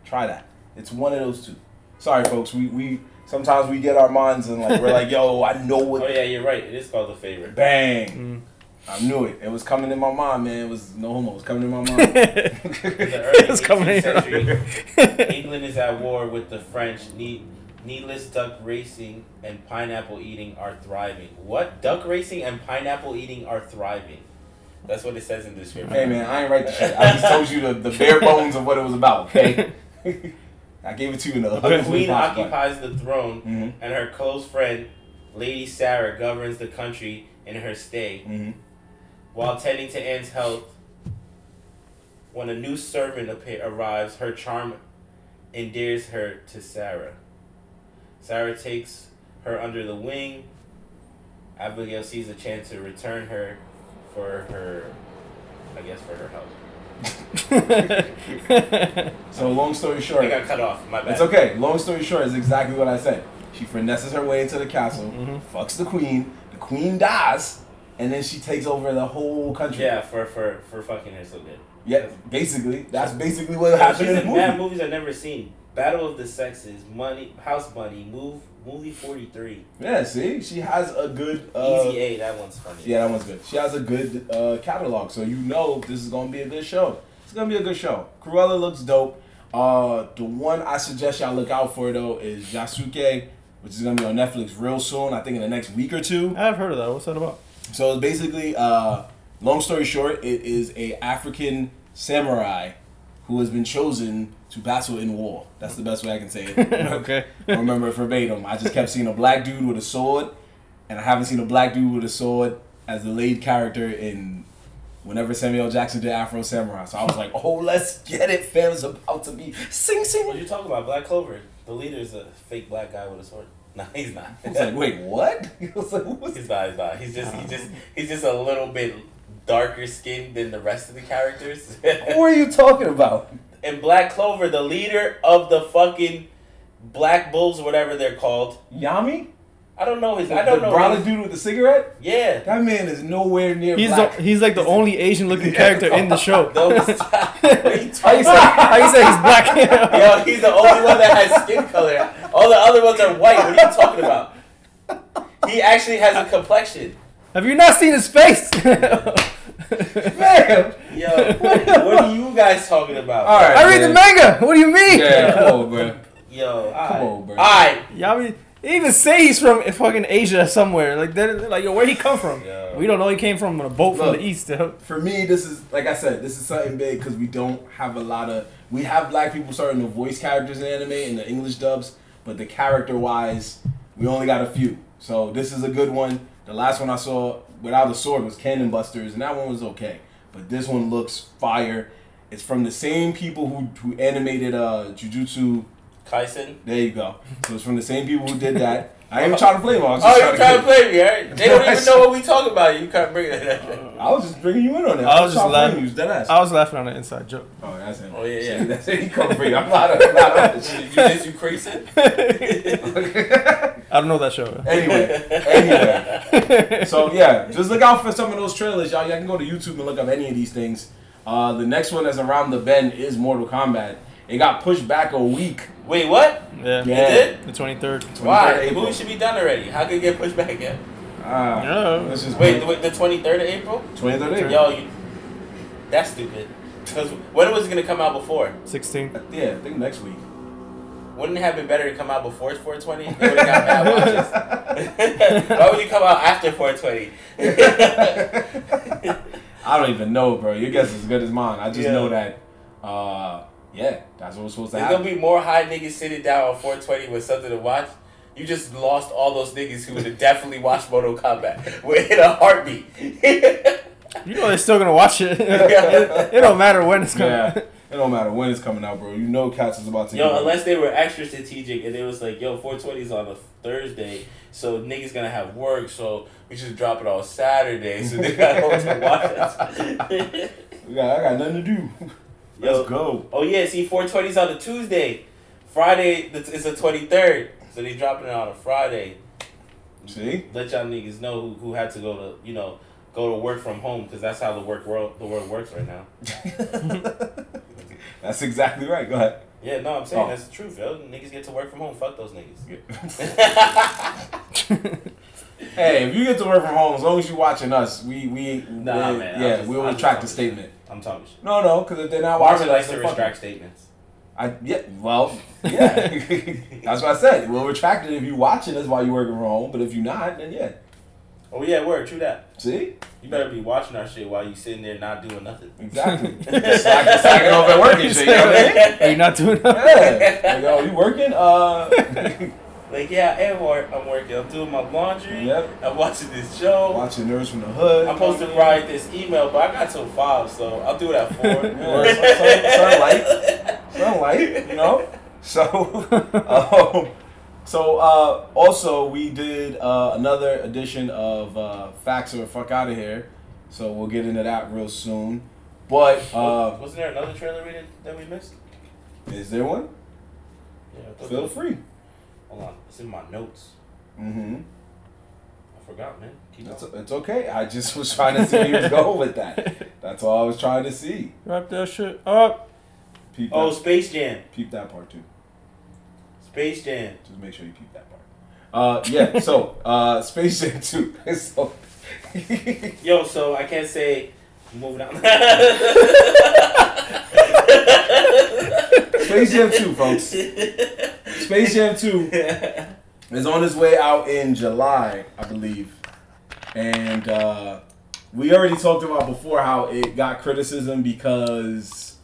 Try that. It's one of those two. Sorry, folks. We we sometimes we get our minds and like we're like, yo, I know what. Oh yeah, you're right. It is called the favorite. Bang! Mm. I knew it. It was coming in my mind, man. It was no homo. It was coming in my mind. The early It's coming in. century, England is at war with the French. Need, needless duck racing and pineapple eating are thriving. What? Duck racing and pineapple eating are thriving. That's what it says in the description. hey, man, I ain't write the shit. I just told you the, the bare bones of what it was about. Okay. I gave it to you in the The queen occupies the throne, hmm and her close friend, Lady Sarah, governs the country in her stay. hmm While tending to Anne's health, when a new servant appear, arrives, her charm endears her to Sarah. Sarah takes her under the wing. Abigail sees a chance to return her for her, I guess, for her health. So long story short, I short, got cut off. My bad. It's okay. Long story short is exactly what I said. She finesses her way into the castle, Mhm. fucks the queen. The queen dies, and then she takes over the whole country. Yeah, for for for fucking her so good. Yeah. Basically, that's basically what She's happened in the in mad movies I've never seen. Battle of the Sexes, Money, House Bunny, Move, Movie Forty Three, Yeah. See, she has a good. Uh, Easy A. That one's funny. Yeah, that one's good. She has a good uh, catalog, so you know this is gonna be a good show. It's gonna be a good show. Cruella looks dope. Uh, the one I suggest y'all look out for though is Yasuke, which is gonna be on Netflix real soon. I think in the next week or two. I've heard of that. What's that about? So it's basically, uh, long story short, it is a African samurai who has been chosen to battle in war. That's the best way I can say it. okay. Don't remember it verbatim. I just kept seeing a black dude with a sword, and I haven't seen a black dude with a sword as the lead character in whenever Samuel Jackson did Afro Samurai. So I was like, oh, let's get it, fam. It's about to be sing sing. What sing. you talking about? Black Clover. The leader is a fake black guy with a sword. No, he's not. I was like, wait, what? I was like, what's he's not. He's not. He's just. He's just. He's just a little bit darker skinned than the rest of the characters. Who are you talking about? In Black Clover, the leader of the fucking Black Bulls, whatever they're called. Yami? I don't know his. The, I don't the know. brolic his- dude with the cigarette? Yeah. That man is nowhere near He's black. the, he's like the only Asian looking character in the show. Those, what How you say how you say he's black? Yo, he's the only one that has skin color. All the other ones are white. What are you talking about? He actually has a complexion. Have you not seen his face? Man. Yo, what are you guys talking about? All right. I read the manga. What do you mean? Yeah, come on, bro. Yo, Come on, bro. Alright. Y'all be, they even say he's from fucking Asia somewhere. Like they're like, yo, where he come from? Yo. We don't know. He came from a boat from the east. yo. For me, this is like I said, this is something big because we don't have a lot of. We have black people starting to voice characters in anime in the English dubs, but the character wise, we only got a few. So this is a good one. The last one I saw without a sword was Cannon Busters, and that one was okay. but this one looks fire. It's from the same people who who animated uh Jujutsu. Kaisen. There you go. So it's from the same people who did that. I ain't even trying to play them. I was Oh, just you trying to trying to. play me, right? They don't even know what we talking about. You can't bring that. I was just bringing you in on it. I was just trying to laughing. blame You, dead ass. I was laughing on an inside joke. Oh, that's him. Oh, yeah, yeah. That's it. He come for you. I'm not. I'm not on you shit. you crazy? I don't know that show. Anyway, anyway. So yeah, just look out for some of those trailers, y'all. Y'all can go to YouTube and look up any of these things. Uh, the next one that's around the bend is Mortal Kombat. It got pushed back a week. Wait, what? Yeah. Yeah. It did? The 23rd. 23rd Why? The movie should be done already. How could it get pushed back again? Ah, Yeah. let's just Wait, the, wait, the 23rd of April? 23rd of April. Yo, you, that's stupid. Because when was it going to come out before? 16. Yeah, I think next week. Wouldn't it have been better to come out before 420? It would have got mad watches. Why would you come out after 420? I don't even know, bro. Your guess is as good as mine. I just Yeah. know that. Uh, yeah, that's what was supposed to There's happen. gonna be more high niggas sitting down on 420 with something to watch. You just lost all those niggas who would have definitely watched Mortal Kombat in a heartbeat. You know they're still gonna watch it. it, it don't matter when it's coming. Yeah, it don't matter when it's coming out, bro. You know, Cats is about to. yo, get- unless they were extra strategic and it was like, yo, 420 is on a Thursday, so niggas gonna have work, so we just drop it on Saturday, so they got home to watch it. we got, I got nothing to do. Let's Yo. go. oh yeah, see, 420 is on a Tuesday. Friday is the 23rd, so they dropping it on a Friday. See, let y'all niggas know who, who had to go to you know go to work from home because that's how the work world the world works right now. that's exactly right. Go ahead. Yeah, no, I'm saying Oh. that's the truth, yo. Niggas get to work from home. Fuck those niggas. Hey, if you get to work from home, as long as you're watching us, we we Nah, man, yeah, just- we'll I'm retract the talking statement. I'm talking shit. No, no, because if they're not Marvin watching likes us, to retract it. statements. I yeah, well, yeah, that's what I said. We'll retract it if you're watching us while you're working from home, but if you're not, then yeah. Oh yeah, word, true that. See, You better be watching our shit while you sitting there not doing nothing. exactly. slacking, slacking off at work and shit. You know what I mean? Are you not doing that? Yeah. Like, oh, you working? Uh, Like yeah, I am work. I'm working. I'm doing my laundry. Yep. I'm watching this show. watching Nerdz from the Hood. I'm supposed to write this email, but I got till five, so I'll do it at four. Yeah, some- some- some. Sunlight, you know. So, um, so uh, also we did uh, another edition of uh, Facts or Fuck Out of Here. So we'll get into that real soon. But uh, wasn't there another trailer we did that we missed? is there one? Yeah, Feel free. Hold on, it's in my notes. Mm-hmm. I forgot, man. Keep It's, going. it's okay. I just was trying to see where you was going with that. That's all I was trying to see. Wrap that shit up. Peep Oh, that, Space Jam. peep that part too. Space Jam. Just make sure you peep that part. Uh, yeah. So, uh, Space Jam 2. so, Yo, so I can't say. Moving on. Space Jam 2, folks. Space Jam 2 is on its way out in July, I believe. And uh, we already talked about before how it got criticism because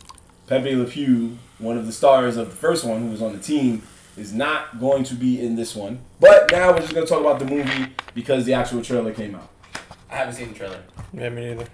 Pepe Le Pew, one of the stars of the first one who was on the team, is not going to be in this one. But now we're just going to talk about the movie because the actual trailer came out. I haven't seen the trailer, Yeah, me neither.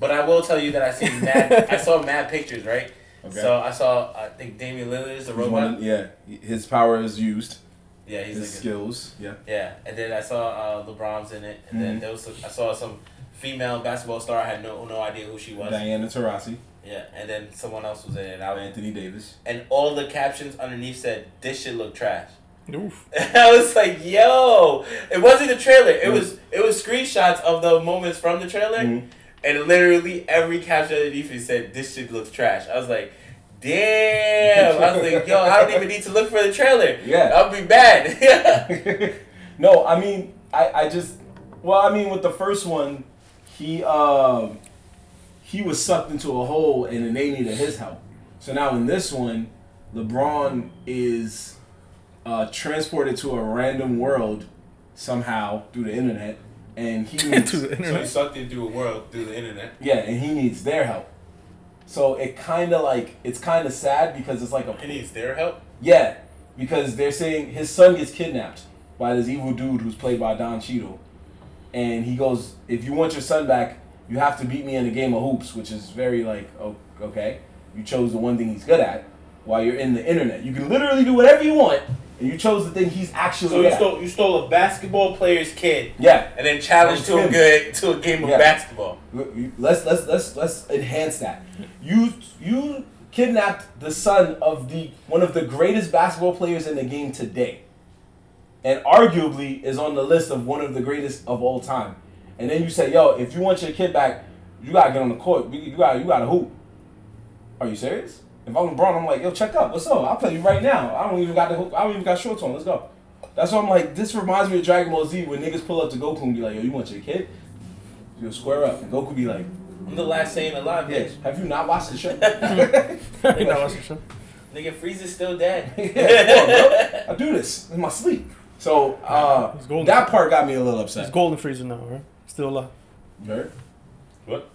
but I will tell you that I seen mad. I saw mad pictures, right? Okay. So I saw. I think Damian Lillard is the robot. one of- yeah, his power is used. yeah, he's His like. a- skills. Yeah. Yeah, and then I saw uh, LeBron's in it, and then Mhm. there was some, I saw some female basketball star. I had no no idea who she was. Diana Taurasi, Yeah, and then someone else was in it. I, Anthony Davis. and all the captions underneath said, "This shit look trash." Oof. I was like, "Yo!" It wasn't the trailer. It was it was screenshots of the moments from the trailer, Mhm. and literally every caption underneath it said, "This shit looks trash." I was like, "Damn!" I was like, "Yo, I don't even need to look for the trailer. Yeah. I'll be bad." no, I mean, I, I just, well, I mean, with the first one, he, um, he was sucked into a hole and then they needed his help. So now in this one, LeBron is uh, transported to a random world somehow through the internet, and he needs, To the so he sucked into a world through the internet. yeah, and he needs their help. So it kind of like it's kind of sad because it's like a He needs their help. Yeah, because they're saying his son gets kidnapped by this evil dude who's played by Don Cheadle, and he goes, "If you want your son back, You have to beat me in a game of hoops, which is very like, okay. You chose the one thing he's good at while you're in the internet. You can literally do whatever you want, and you chose the thing he's actually So you at. stole you stole a basketball player's kid Yeah. and then challenged to a Him. good to a game of Yeah. basketball. Let's let's let's let's enhance that. You you kidnapped the son of the one of the greatest basketball players in the game today, and arguably is on the list of one of the greatest of all time. And then you say, "Yo, if you want your kid back, you gotta get on the court. You you gotta you gotta hoop." Are you serious? If I'm LeBron, I'm like, "Yo, check up. What's up? I'll play you right now. I don't even got the hoop. I don't even got shorts on. Let's go." That's why I'm like, this reminds me of Dragon Ball Z when niggas pull up to Goku and be like, "Yo, you want your kid?" You square up. And Goku be like, I'm the last Saiyan alive, yeah. Have you not watched the show? You know what's the show? Nigga, Frieza's still dead. yeah, on. I do this in my sleep. So uh, that part got me a little upset. It's golden Frieza now, right? Still alive. You? What?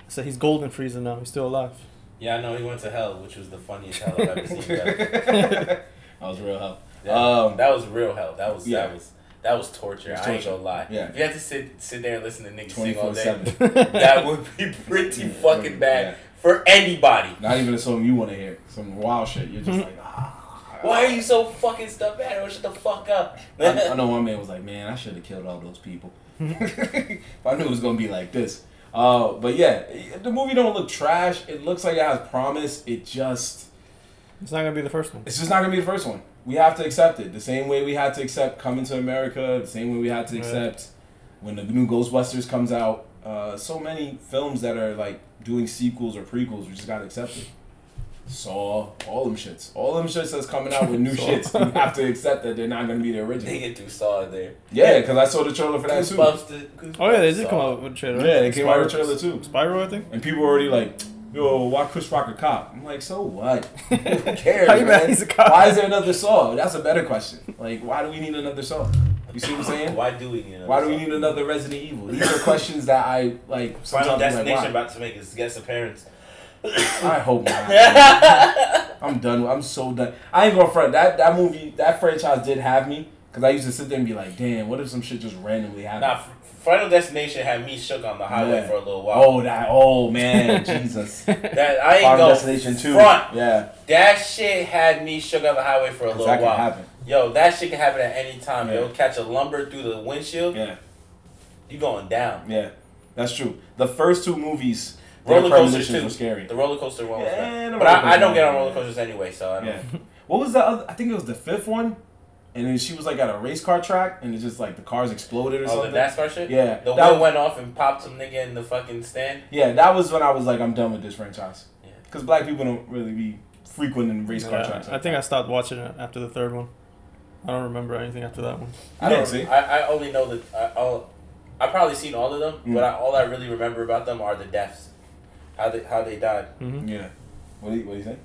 I said he's golden Frieza now. He's still alive. Yeah, I know he went to hell, which was the funniest hell I've ever seen. that was real hell. Yeah, Um, that was real hell. That was yeah. that was that was torture. It was I ain't torture. gonna lie. Yeah. If you had to sit sit there and listen to niggas sing Twenty all day, that would be pretty Yeah, fucking yeah. bad for anybody. Not even a song you want to hear. Some wild shit. You're just like, ah. Why are you so fucking stuck bad? Or shut the fuck up. I, I know one man was like, man, I should have killed all those people. If I knew it was gonna be like this. Uh, but yeah, the movie don't look trash. It looks like it has promise. It just It's not gonna be the first one. It's just not gonna be the first one. We have to accept it. The same way we had to accept Coming to America. The same way we had to Right. accept when the new Ghostbusters comes out. Uh, so many films that are like doing sequels or prequels. We just gotta accept it. Saw all them shits. All them shits that's coming out with new shits. You have to accept that they're not gonna be the original. They get through Saw there. Yeah, because I saw the trailer for that too. Goosebumps Oh yeah, they did Saw. come out with a trailer. Yeah, they came out with a trailer too. Spiral, I think. And people were already like, "Yo, why Chris Rock a cop?" I'm like, "So what? Who cares, How you mad man? he's a cop? Why is there another Saw? That's a better question. Like, why do we need another Saw? You see what I'm saying? Why do we need another Why do we need another Resident Evil? These are questions that I like. Final sometimes I'm Destination Like, about to make his guest appearance. I hope not. I'm done. I'm so done. I ain't gonna front. That that movie, that franchise did have me because I used to sit there and be like, "Damn, what if some shit just randomly happened?" Nah, Final Destination had me shook on the highway Yeah. for a little while. Oh, that. Oh man, Jesus. That I ain't Final Destination front. Yeah, That shit had me shook on the highway for a little that while. happen. Yo, that shit can happen at any time. Yeah. Yo, catch a lumber through the windshield, Yeah, you going down. yeah, that's true. The first two movies, Roller their coasters too. were scary. The roller coaster one was Yeah, bad. the But roller I, I don't get on one, roller yeah. coasters anyway, so I don't. Yeah. What was the other? I think it was the fifth one, and then she was like at a race car track, and it just like the cars exploded or Oh, something. Oh, the NASCAR shit. Yeah, The that wheel went off and popped some nigga in the fucking stand. Yeah, that was when I was like, I'm done with this franchise. Yeah. Because black people don't really be frequenting race car Yeah, tracks. I think I stopped watching it after the third one. I don't remember anything after that one. I don't. don't see. I, I only know that I I'll, I probably seen all of them, Mm. but I, all I really remember about them are the deaths, how they how they died. hmm Yeah. What do you, what do you think?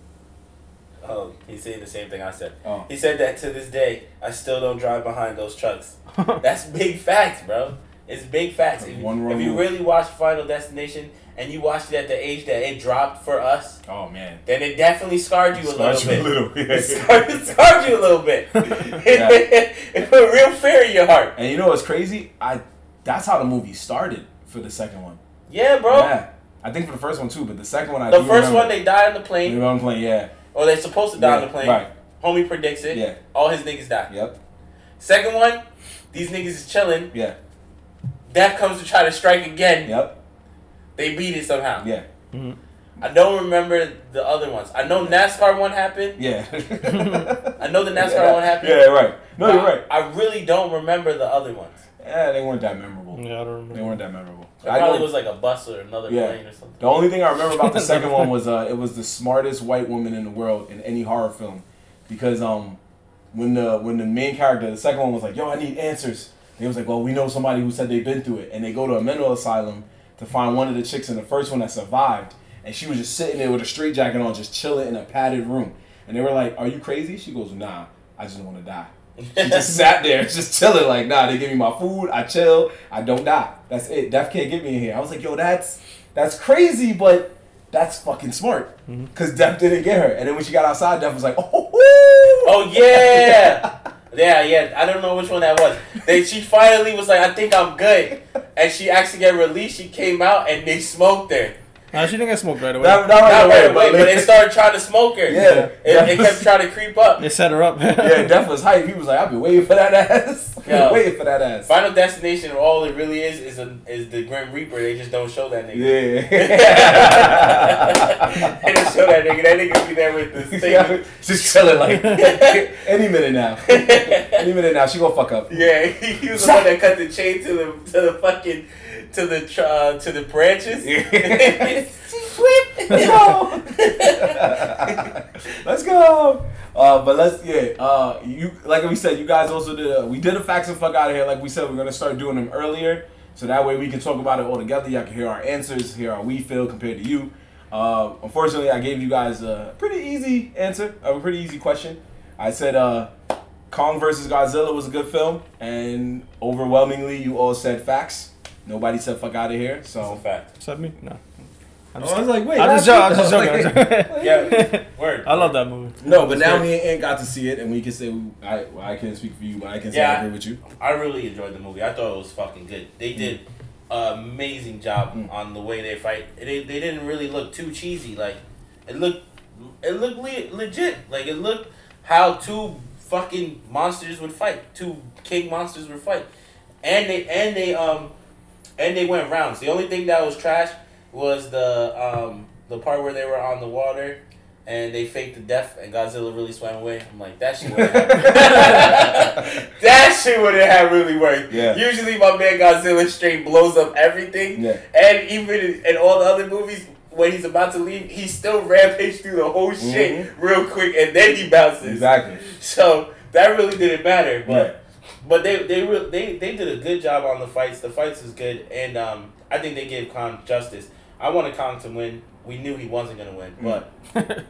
Oh, he's saying the same thing I said. Oh. He said that to this day, I still don't drive behind those trucks. That's big facts, bro. It's big facts. If, One if you really watch Final Destination and you watched it at the age that it dropped for us, Oh man. then it definitely scarred you a little you a bit. little, yeah. It scarred, it scarred you a little bit. It put real fear in your heart. And you know what's crazy? I that's how the movie started for the second one. Yeah, bro. Yeah. I think for the first one too, but the second one I The do first remember. one, they die on the They plane, were on the plane, yeah. or they're supposed to die on the plane. Right. Homie predicts it. Yeah. All his niggas die. Yep. Second one, these niggas is chilling. Yeah. Death comes to try to strike again. Yep. They beat it somehow. Yeah. hmm I don't remember the other ones. I know NASCAR one happened. Yeah. I know the NASCAR yeah. one happened. Yeah, right. No, you're right. I really don't remember the other ones. Yeah, they weren't that memorable. Yeah, I don't remember. They weren't that memorable. It I probably know- was like a bus or another Yeah. plane or something. The only thing I remember about the second one was uh, it was the smartest white woman in the world in any horror film, because um, when the when the main character, the second one was like, "Yo, I need answers." They was like, "Well, we know somebody who said they've been through it," and they go to a mental asylum to find one of the chicks in the first one that survived, and she was just sitting there with a straight jacket on, just chilling in a padded room, and they were like, "Are you crazy?" She goes, "Nah, I just want to die." She just sat there, just chilling, like, nah, they give me my food, I chill, I don't die. That's it. Death can't get me in here. I was like, yo, that's that's crazy, but that's fucking smart. Mhm. Cause Death didn't get her. And then when she got outside, Death was like, oh, Oh yeah, Yeah, yeah. I don't know which one that was. They she finally was like, I think I'm good, and she actually got released. She came out and they smoked her. Nah, she didn't get smoked right away. Not, not Not right right away, away, but they started trying to smoke her. Yeah. It, it kept trying to creep up. They set her up. yeah, Def was hype. He was like, I've been waiting for that ass. I've Yo. waiting for that ass. Final destination, all it really is, is a, is the Grim Reaper. They just don't show that nigga. Yeah. they don't show that nigga. That nigga be there with the thing. Just chilling like any minute now. Any minute now, she gonna fuck up. Yeah, he, he was the one that cut the chain to the to the fucking to the tr- uh, to the branches. Let's go. let's go. Uh, but let's yeah. Uh, you like we said, you guys also did. A, we did a facts and fuck out of here. Like we said, we're gonna start doing them earlier, so that way we can talk about it all together. Y'all can hear our answers, hear how we feel compared to you. Uh, unfortunately, I gave you guys a pretty easy answer, a pretty easy question. I said uh, Kong versus Godzilla was a good film, and overwhelmingly, you all said facts. Nobody said fuck out of here. That's a So fact. Is that me? No. I'm I was like, wait, I'm just that's joking. I'm just joking. I'm Like- joking. Yeah, word. I love that movie. No, but now great. me and Ant got to see it, and we can say I well, I can't speak for you, but I can say Yeah. I agree with you. I really enjoyed the movie. I thought it was fucking good. They did an amazing job Mm. on the way they fight. They, they didn't really look too cheesy. Like it looked it looked le- legit. Like it looked how two fucking monsters would fight. Two king monsters would fight. And they and they um and they went rounds. The only thing that was trash was the um the part where they were on the water and they faked the death and Godzilla really swam away. I'm like that shit would have that shit wouldn't have really worked. Yeah. Usually my man Godzilla straight blows up everything. Yeah. And even in, all the other movies, when he's about to leave, he still rampage through the whole shit real quick, and then he bounces. Mm-hmm. Exactly. So that really didn't matter, but Yeah. But they they re- they they did a good job on the fights. The fights is good, and um, I think they gave Kong justice. I wanted Kong to win. We knew he wasn't gonna win, but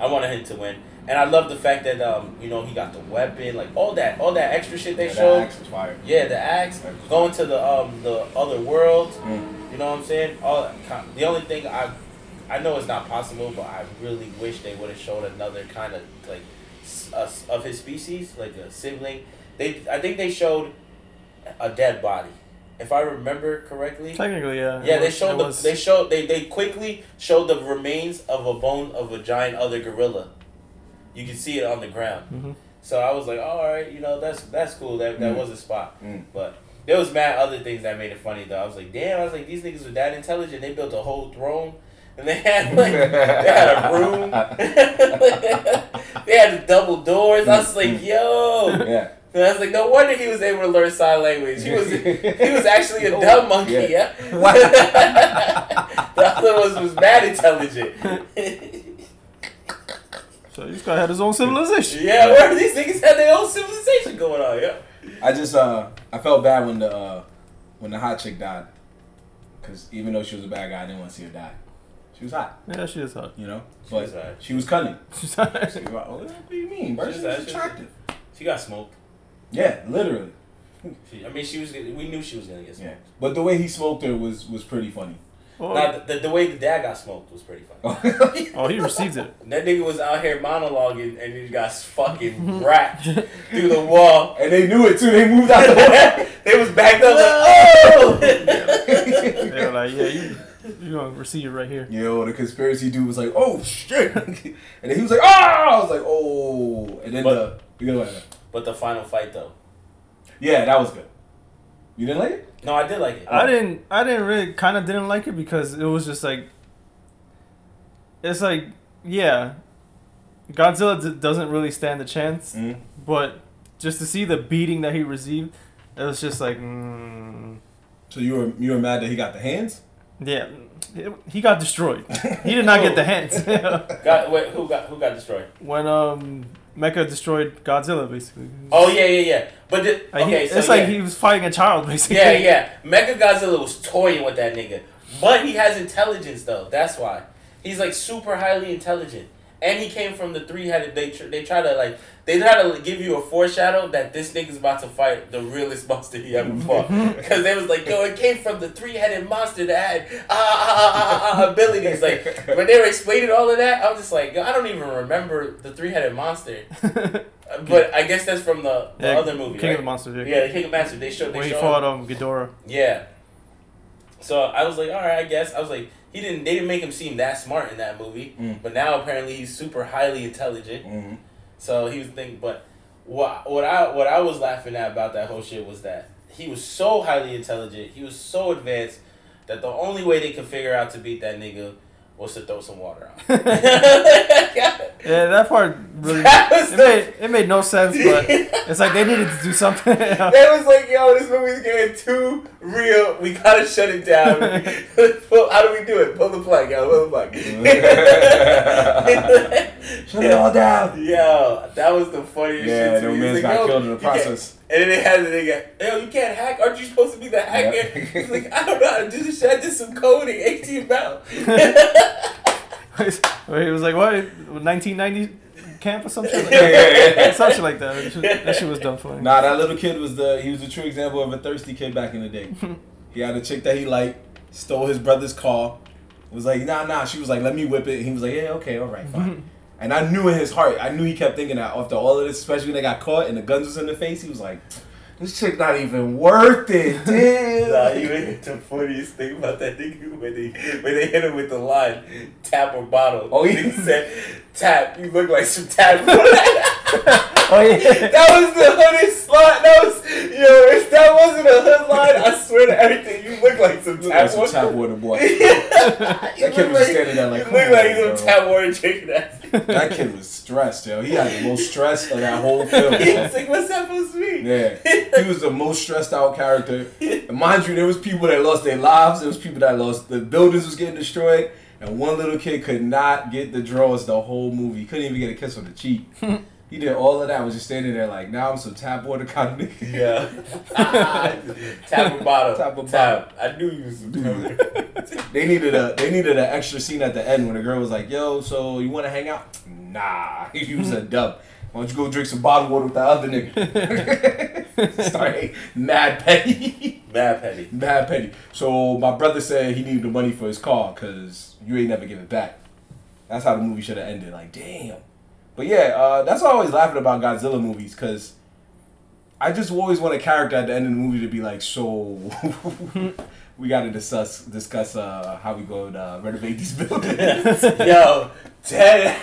I wanted him to win. And I love the fact that um, you know, he got the weapon, like all that, all that extra shit they Yeah, showed. that axe fire. Yeah, the axe, going to the um the other world. Mm. You know what I'm saying? All the only thing I I know it's not possible, but I really wish they would have showed another kind of like s- uh, of his species, like a sibling. They I think they showed a dead body, if I remember correctly. Technically, yeah. Yeah, It they showed the, was- they showed they they quickly showed the remains of a bone of a giant other gorilla. You can see it on the ground. Mhm. So I was like, oh, all right, you know, that's that's cool. That that Mm. was a spot. Mm. But there was mad other things that made it funny though. I was like, damn, I was like, these niggas were that intelligent. They built a whole throne. And they had like they had a room. they had the double doors. I was like, yo. Yeah. And I was like, no wonder he was able to learn sign language. He was he was actually a dumb monkey, yeah. the other one was mad intelligent. So this guy had his own civilization. yeah, where these niggas had their own civilization going on, yeah. I just uh I felt bad when the uh, when the hot chick died, because even though she was a bad guy, I didn't want to see her die. She was hot, Yeah, she is hot. you know, She but was hot. she was cunning. She's hot. So you're like, oh, what do you mean? Bro? She She was was hot, she was- attractive. She got smoked. Yeah, literally. She, I mean, she was. We knew she was gonna get Yeah, but the way he smoked her was was pretty funny. Oh, Nah, the, the, the way the dad got smoked was pretty funny. Oh. oh, he received it. That nigga was out here monologuing and he got fucking wrapped through the wall. and they knew it too. They moved out the way. they was backed up like, oh! They were like, yeah, you, you gonna receive it right here. Yo, the conspiracy dude was like, "Oh shit," and then he was like, oh! I was like, "Oh," and then But- the you know what? But the final fight though. Yeah, that was good. You didn't like it? No, I did like it. I didn't. I didn't really. Kind of didn't like it because it was just like. It's like, yeah, Godzilla d- doesn't really stand a chance, Mm. but just to see the beating that he received, it was just like, mm, So you were you were mad that he got the hands? yeah, it- he got destroyed. He did not get the hands Got, wait, who got who got destroyed? when um Mecha destroyed Godzilla, basically. Oh yeah, yeah, yeah. But the, Like, he- okay, so it's yeah. like he was fighting a child, basically. Yeah, yeah. Mecha Godzilla was toying with that nigga. But he has intelligence though. That's why. He's like super highly intelligent. And he came from the three headed. They tr- they try to like they try to give you a foreshadow that this nigga's about to fight the realest monster he ever fought. Because they was like, yo, it came from the three headed monster that had ah, ah, ah, ah, ah, abilities. Like when they were explaining all of that, I was just like, yo, I don't even remember the three headed monster. Uh, But I guess that's from the, the Yeah, other movie. King right? of the Monsters. Yeah. Yeah, the King of Monsters. They showed. They When he showed fought um Ghidorah. yeah. So I was like, all right, I guess. I was like, he didn't. They didn't make him seem that smart in that movie, Mm. but now apparently he's super highly intelligent. Mhm. So he was thinking, but what what I what I was laughing at about that whole shit was that he was so highly intelligent, he was so advanced that the only way they could figure out to beat that nigga was to throw some water on. Yeah, that part really. That It the- made, it made no sense, but it's like they needed to do something. They was like, yo, this movie's getting too real. We gotta shut it down. Pull- How do we do it? Pull the plug, yo. Pull the plug. Shut it all down. Yo, that was the funniest Yeah, shit. to no man's like, got killed in the process. And then they had the nigga, yo, you can't hack. Aren't you supposed to be the hacker? Yeah. He's like, I don't know how to do this shit. I did some coding, HTML. Where he was like, what? 1990 camp or something? Like Yeah, yeah, yeah. Some shit like that. That shit, that shit was dumb funny. Nah, that little kid was the he was a true example of a thirsty kid back in the day. he had a chick that he liked, stole his brother's car. Was like, nah, nah. She was like, let me whip it. And he was like, yeah, okay, all right, fine. And I knew in his heart, I knew he kept thinking that after all of this, especially when they got caught and the guns was in the face, he was like, this chick not even worth it, damn. Nah, you ain't the funniest thing about that nigga when they when they hit him with the line, tap or bottle. Oh, yeah. he said, tap. You look like some tap. Oh yeah. That was the hoodest line. That was yo. If that wasn't a hood line, I swear to everything, you look like some tap like some water. tap water boy. you That kid look was like, standing there like, you look like some tap water chicken ass. That kid was stressed, yo. He had the most stress of that whole film. He yo. was like, what's that supposed to mean? Yeah, he was the most stressed out character. And mind you, there was people that lost their lives. There was people that lost the buildings was getting destroyed, and one little kid could not get the draws the whole movie. He couldn't even get a kiss on the cheek. He did all of that. Was just standing there like, now I'm some tap water kind of nigga. Yeah. tap or bottle. Tap or Tap. I knew you was some tap. They needed a they needed an extra scene at the end when the girl was like, "Yo, so you want to hang out?" Nah, he was a dub. Why don't you go drink some bottled water with that other nigga? Sorry, mad petty. Mad petty. Mad petty. So my brother said he needed the money for his car because you ain't never give it back. That's how the movie should have ended. Like, damn. But yeah, uh, that's why I always laughing about Godzilla movies because I just always want a character at the end of the movie to be like, so we got to discuss discuss uh, how we go to uh, renovate these buildings. Yo, dead.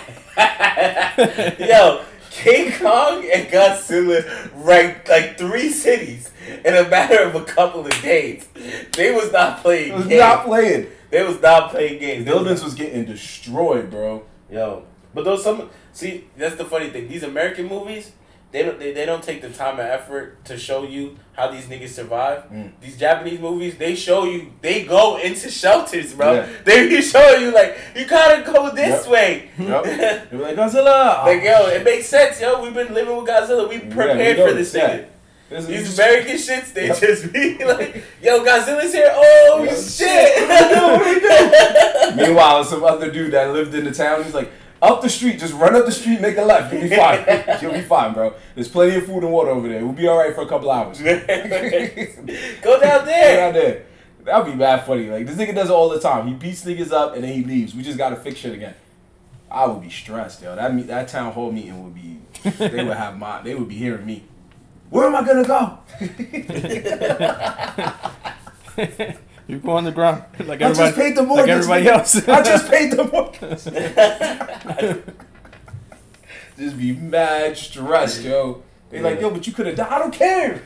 Yo, King Kong and Godzilla ranked like three cities in a matter of a couple of days. They was not playing It was games. not playing. they was not playing games. They was- Buildings was getting destroyed, bro. Yo, but those some see that's the funny thing. These American movies, they don't they, they don't take the time and effort to show you how these niggas survive. Mm. These Japanese movies, they show you they go into shelters, bro. Yeah. They be showing you like you gotta go this Yep. way. Yep. Like, Godzilla! Like yo, it makes sense, yo. We've been living with Godzilla. We Yeah, prepared we for this yeah. nigga. This These American shits, they Yep. just be like, "Yo, Godzilla's here! Oh shit!" Meanwhile, some other dude that lived in the town, he's like, up the street, just run up the street, make a left. You'll be fine. You'll be fine, bro. There's plenty of food and water over there. We'll be all right for a couple hours. Go Go down there. down there. That'd be bad funny. Like, this nigga does it all the time. He beats niggas up and then he leaves. We just gotta fix shit again. I would be stressed, yo. That that town hall meeting would be, they would have my, they would be hearing me. Where am I gonna go? You go on the ground like I just everybody, paid the like mortgage. everybody else. I just paid the mortgage. just be mad stressed, yo. They like, yo, but you could have died. I don't care.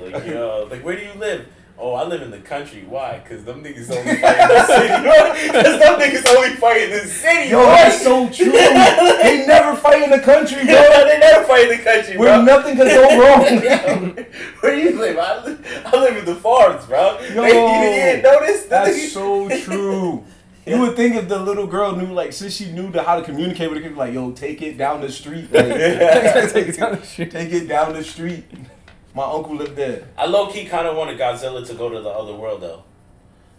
Like, yo, like, where do you live? Oh, I live in the country. Why? Because them niggas only fight in the city. Because them niggas only fight in the city. Yo, that's so true. they never fight in the country, bro. they never fight in the country, Where bro. nothing can go wrong. Yo, where you live? I live, I live in the farms, bro. Yo, They, you didn't notice? That's niggas- so true. You would think if the little girl knew, like, since she knew the, how to communicate with the kid, like, yo, take it down the street. Like, Take it down the street. take it down the street. My uncle lived there. I low key kind of wanted Godzilla to go to the other world though,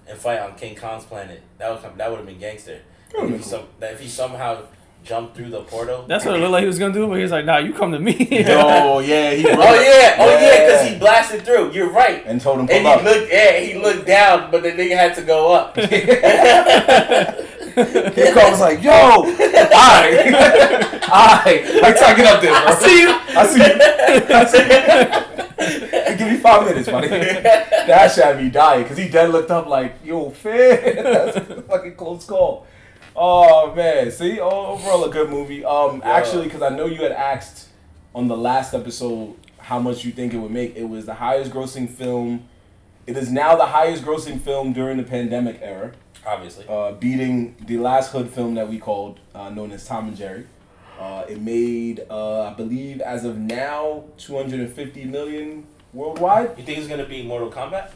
and fight on King Kong's planet. That would come, that would have been gangster. That If he, some, that if he somehow jumped through the portal. That's what it looked like he was gonna do, but he was like, "Nah, you come to me." Yo, yeah, he. Oh yeah, oh yeah, because he blasted through. You're right. and told him And pull up. he looked, yeah, he looked down, but the nigga had to go up. He called was like, "Yo, alright, alright, wait till I get up there, bro. I see you. I see you. I see you. Give me five minutes, buddy. That shit had me dying because he dead looked up like, "Yo, Finn, that's a fucking close call." Oh man, see, overall a good movie. Um, Yeah. actually, because I know you had asked on the last episode how much you think it would make. It was the highest grossing film. It is now the highest grossing film during the pandemic era Obviously. uh, beating the last Hood film that we called, uh, known as Tom and Jerry. Uh, it made, uh, I believe, as of now, 250 million worldwide. You think it's gonna be Mortal Kombat?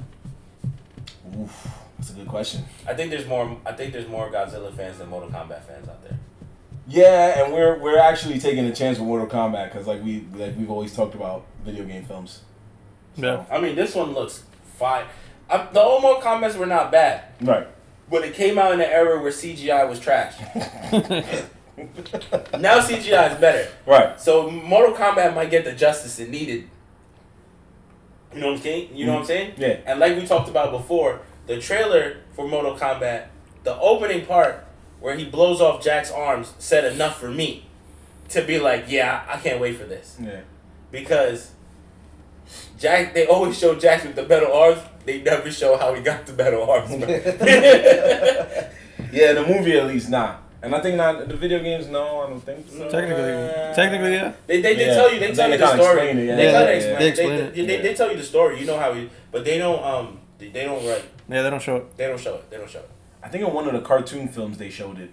Oof, that's a good question. I think there's more. I think there's more Godzilla fans than Mortal Kombat fans out there. Yeah, and we're we're actually taking a chance with Mortal Kombat because like we like we've always talked about video game films. Yeah. I mean, this one looks fine. I, the old Mortal Kombat's were not bad, Right. but it came out in an era where CGI was trash. now CGI is better. Right. So Mortal Kombat might get the justice it needed. You know what I'm saying? You know what I'm mm-hmm. saying? Yeah. And like we talked about before, the trailer for Mortal Kombat, the opening part where he blows off Jack's arms said enough for me to be like, yeah, I can't wait for this Yeah. because Jack. They always show Jack with the metal arms. They never show how he got the metal arms. Yeah, the movie at least not. And I think not the video games. No, I don't think so. Technically, technically, yeah. They, they, they Yeah. tell you they They tell you the story. it, yeah. They Yeah, kinda they- explain, they they, explain they, it. they, they tell you the story. You know how he, but they don't um they, they don't write. Yeah, they don't show it. They don't show it. They don't show it. I think in one of the cartoon films they showed it.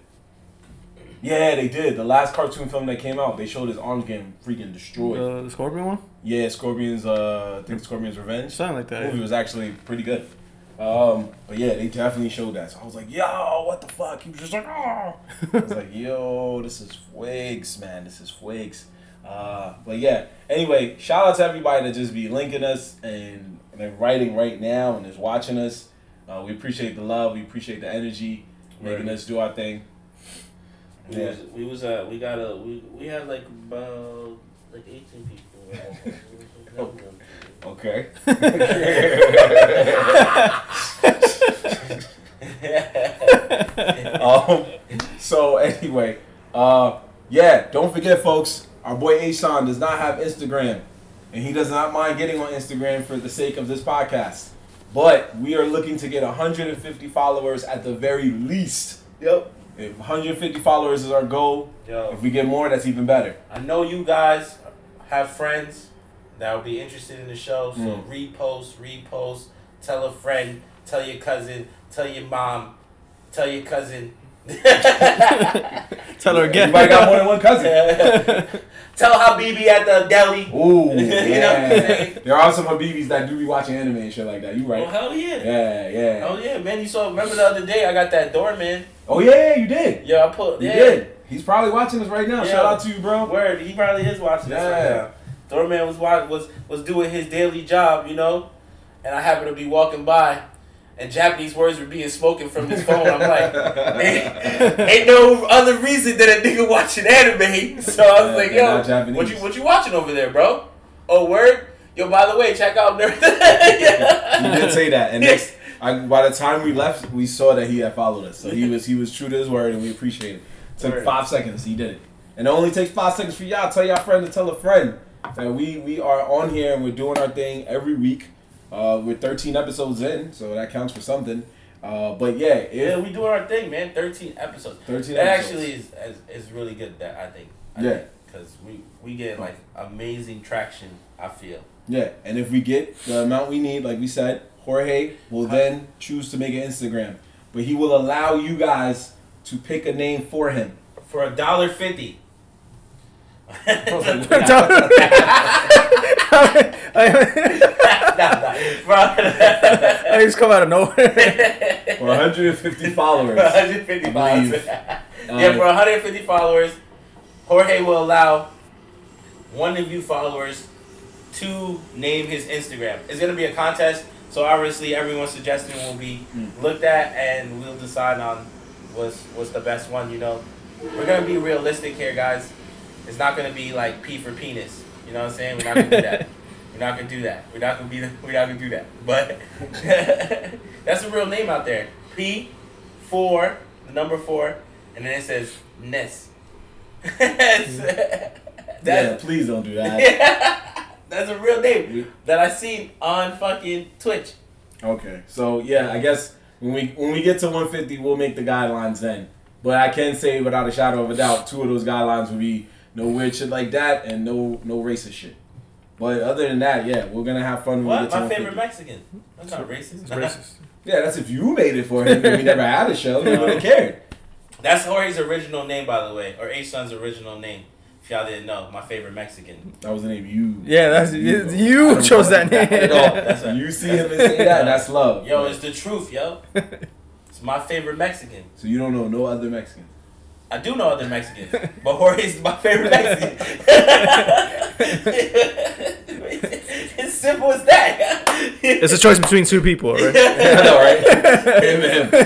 Yeah, they did. The last cartoon film that came out, they showed his arms getting freaking destroyed. The, the Scorpion one, Yeah, Scorpion's. Uh, I think Scorpion's Revenge. something like The that. movie was actually pretty good. Um, but yeah, they definitely showed that. So I was like, yo, what the fuck? He was just like, oh. I was like, yo, this is Fuegs, man. This is Fuegs. Uh, but yeah, anyway, shout out to everybody that just be linking us and, and they're writing right now and is watching us. Uh, we appreciate the love. We appreciate the energy, making Right. us do our thing. We Yeah. was we was uh we got a we we had like about like eighteen people. Okay. um, so anyway, uh, yeah, don't forget, folks. Our boy Ashawn does not have Instagram, and he does not mind getting on Instagram for the sake of this podcast. But we are looking to get 150 followers at the very least. Yep. If 150 followers is our goal, Yo, if we get more, that's even better. I know you guys have friends that will be interested in the show, so Mm. repost, repost, tell a friend, tell your cousin, tell your mom, tell your cousin. Tell her again. Everybody got more than one cousin. tell Habibi at the deli. Ooh, You know what I'm yeah. there are some Habibis that do be watching anime and shit like that. You Oh right? hell yeah. Yeah, yeah. Oh yeah, man! You saw. Remember the other day I got that doorman. Oh yeah, you did. Yeah, I put. You yeah. did. He's probably watching us right now. Yeah. Shout out to you, bro. Word, he probably is watching this right Yeah. now. Doorman was was was doing his daily job, you know, and I happened to be walking by, and Japanese words were being spoken from his phone. I'm like, ain't, ain't no other reason than a nigga watching anime. So I was Yeah, like, yo, what you what you watching over there, bro? Oh, word. Yo, by the way, check out Nerd. You did say that, and. I, by the time we left, we saw that he had followed us. So he was he was true to his word, and we appreciate it. Took Word. five seconds. He did it, and it only takes five seconds for y'all. Tell y'all friend to tell a friend that we we are on here and we're doing our thing every week. Uh, we're 13 episodes in, so that counts for something. Uh, but yeah, yeah, we doing our thing, man. Thirteen episodes. 13 That episodes. actually is, is is really good. That I think. I Yeah. Because we we get like amazing traction. I feel. Yeah, and if we get the amount we need, like we said, Jorge will then choose to make an Instagram. But he will allow you guys to pick a name for him. for a dollar fifty. I just come out of nowhere. For 150 followers. 150 followers. yeah, for 150 followers, Jorge will allow one of you followers to name his Instagram. It's gonna be a contest, so obviously everyone's suggestion will be Mm. looked at, and we'll decide on what's what's the best one. You know, we're gonna be realistic here, guys. It's not gonna be like P for penis. You know what I'm saying? We're not gonna do that. We're not gonna do that. We're not gonna be. The, we're not gonna do that. But that's a real name out there. P, four, the number four, and then it says Ness. Mm-hmm. that's, yeah, please don't do that. that's a real name that I seen on fucking Twitch. Okay, so yeah, I guess when we when we get to 150, we'll make the guidelines then. But I can say without a shadow of a doubt, two of those guidelines will be no weird shit like that and no no racist shit. But other than that, yeah, we're gonna have fun when we What? get to My 150. favorite Mexican. That's not racist. It's racist. Yeah, that's if you made it for him and we never had a show. We would have cared. That's Jorge's original name, by the way, or H Son's original name. If y'all didn't know, my favorite Mexican. That was the name you. Yeah, that's I you chose that name. at all. That's right. You see him and say that, that's love. Yo, it's the truth, yo. It's my favorite Mexican. so you don't know no other Mexicans. I do know other Mexicans, but Jorge's my favorite Mexican. it's simple as that. It's a choice between two people, right? I know, right? Him and him.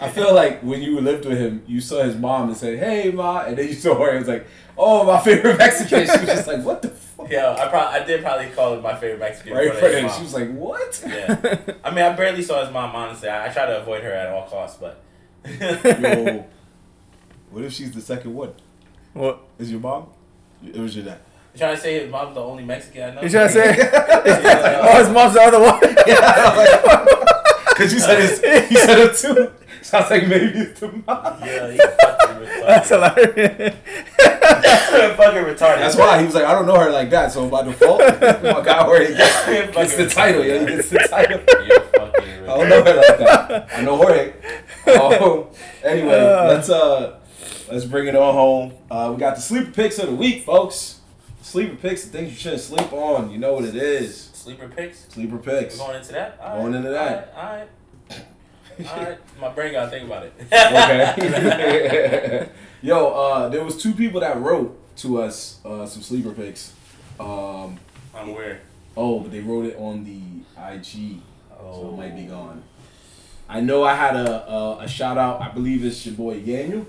I feel like when you lived with him, you saw his mom and said, "Hey, ma," and then you saw her and was like, "Oh, my favorite Mexican." She was just like, "What the fuck?" Yo, I probably I did probably call him my favorite Mexican. Right in front of him, she was like, "What?" Yeah. I mean, I barely saw his mom. Honestly, I, I try to avoid her at all costs, but. Yo, what if she's the second one? What? Is your mom? It was your dad. You trying to say his mom's the only Mexican I know? You trying to say? oh, his mom's the other one. Yeah. Because you said it's, you said it too. Sounds like maybe it's the mom. Yeah, he's fucking retarded. That's hilarious. fucking retarded. That's why he was like, I don't know her like that, so by default, my guy already gets, gets the title. Yeah, he gets the title. You're fucking retarded. I don't know her like that. I know Jorge. Oh, anyway, Uh. let's uh, let's bring it on home. Uh, we got the sleeper picks of the week, folks. Sleeper picks, the things you shouldn't sleep on. You know what it is. Sleeper picks. Sleeper We're picks. going into that. All Going into that. All right. All right. All right. My brain gotta think about it. Okay. Yo, uh, there was two people that wrote to us uh, some sleeper picks. Um, I'm weird. oh, but they wrote it on the IG. Oh. so it might be gone. I know I had a, a a shout out. I believe it's your boy Daniel.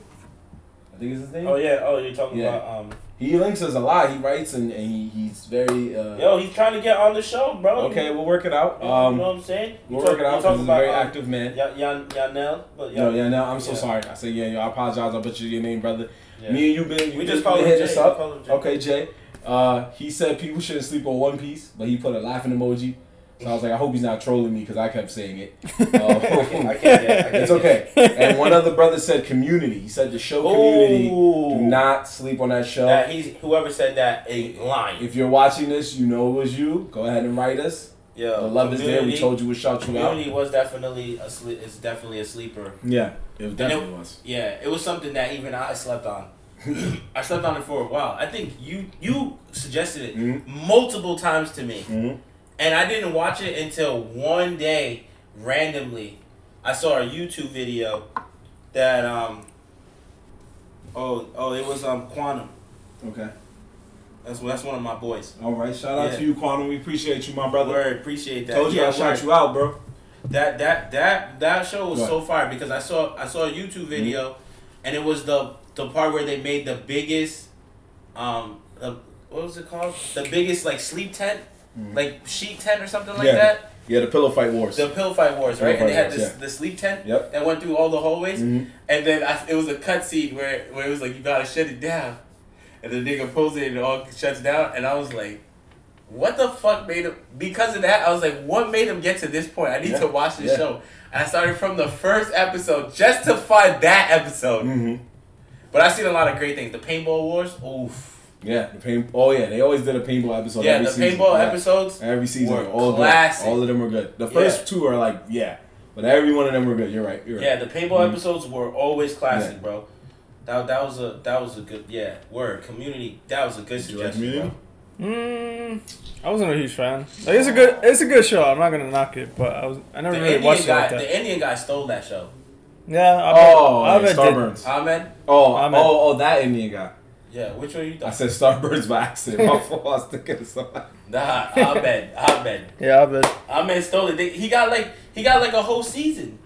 I think it's his name. Oh yeah. Oh, you're talking Yeah. about um. He links us a lot. He writes and, and he, he's very. Uh, Yo, he's trying to get on the show, bro. okay, we'll work it out. You, Um, you know what I'm saying? we'll talk- work it out because he's a very about, um, active man. Ya- Yan Yanel, but Yo, Yan- yeah, no, I'm so Yeah. sorry. I said yeah, yo, I apologize. I butchered your name, brother. yeah. Me and you been. We just been call him us up. Jay. Okay, Jay. Uh, he said people shouldn't sleep on One Piece, but he put a laughing emoji. So I was like, I hope he's not trolling me because I kept saying it. Uh. I can't it's okay. And one other brother said Community. He said the show Community. Ooh. Do not sleep on that show. That he's whoever said that a lying. If you're watching this, you know it was you. Go ahead and write us. Yeah, The love is there. We told you we'd shout you out. Community was definitely a sleep. It's definitely a sleeper. Yeah, it it- definitely was. Yeah, it was something that even I slept on. I slept on it for a while. I think you you suggested it Mhm. multiple times to me, hmm and I didn't watch it until one day randomly. I saw a YouTube video that um. Oh oh, it was um Quantum. Okay. That's that's one of my boys. All right. Shout out Yeah. to you, Quantum. We appreciate you, my brother. Word, appreciate that. Told you Yeah, I shout you out, bro. That that that that show was so fire because I saw I saw a YouTube video, and it was the the part where they made the biggest, um, uh, what was it called? The biggest like sleep tent, Mhm. like sheet tent or something like Yeah. that. Yeah, the pillow fight wars. The pillow fight wars, right? And they had wars, this the sleep tent Yep. that went through all the hallways, Mhm. and then I, it was a cut scene where where it was like you gotta shut it down, and the nigga pulls it and it all shuts down, and I was like. What the fuck made him? Because of that, I was like, "What made him get to this point? I need Yeah. to watch this Yeah. show." And I started from the first episode just to find that episode. Mhm. But I've seen a lot of great things. The Paintball Wars, oof. Yeah, the paint. Oh yeah, they always did a paintball episode. yeah, every the season. paintball Yeah. episodes. Every season, were were all classic. good. All of them were good. The first Yeah. two are like, yeah, but every one of them were good. You're right. You're right. Yeah, the paintball Mhm. episodes were always classic, Yeah. bro. That, that was a that was a good yeah word community. That was a good Did you like suggestion, bro. Mm, I wasn't a huge fan. Like it's a good, it's a good show. I'm not gonna knock it, but I was, I never The really Indian watched it like that. the Indian guy stole that show. Yeah, I bet, Oh, I yeah, bet did. Starburns. Abed. Oh, Abed. oh, oh, that Indian guy. Yeah, which one you thought? I said Starburns by accident. My fault. I was thinking of somebody. Nah, Abed. Abed. Yeah, I bet. Abed stole it. They- He got like he got like a whole season.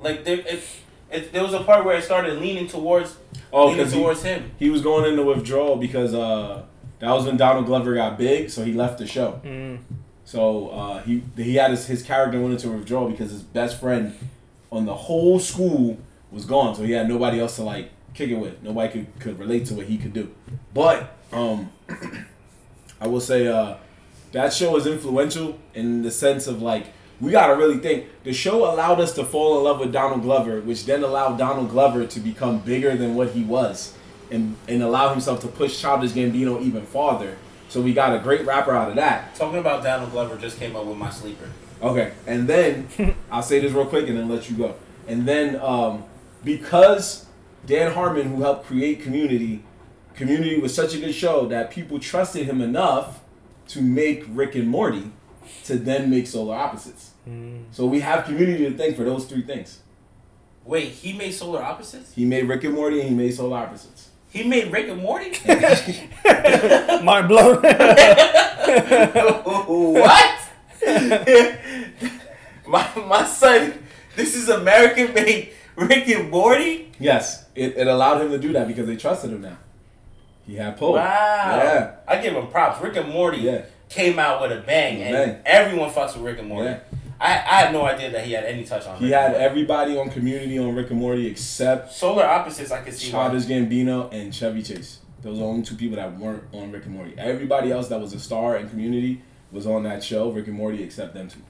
Like there, it, it, there was a part where it started leaning towards Oh, leaning because he, towards him. he was going into withdrawal because uh, that was when Donald Glover got big, so he left the show. Mm. So uh, he he had his, his character went into withdrawal because his best friend on the whole school was gone, so he had nobody else to like kick it with. Nobody could, could relate to what he could do. But um, I will say uh, that show is influential in the sense of like we gotta really think the show allowed us to fall in love with Donald Glover, which then allowed Donald Glover to become bigger than what he was, and and allow himself to push Childish Gambino even farther. So we got a great rapper out of that. Talking about Donald Glover just came up with my sleeper. Okay, and then I'll say this real quick and then let you go. And then um, because Dan Harmon, who helped create Community, Community was such a good show that people trusted him enough to make Rick and Morty, to then make Solar Opposites. Mm. So we have Community to thank for those three things. Wait, he made Solar Opposites? He made Rick and Morty, and he made Solar Opposites. He made Rick and Morty? Mind blown. what? my my son, this is American made Rick and Morty? Yes, it, it allowed him to do that because they trusted him now. He had pull. Wow. Yeah. I give him props. Rick and Morty Yeah. came out with a bang, a and everyone fucks with Rick and Morty. Yeah. I, I had no idea that he had any touch on He Rick had Morty. everybody on Community on Rick and Morty except Solar Opposites, I could see why. Childish Gambino and Chevy Chase. Those are the only two people that weren't on Rick and Morty. Everybody else that was a star in Community was on that show, Rick and Morty, except them two.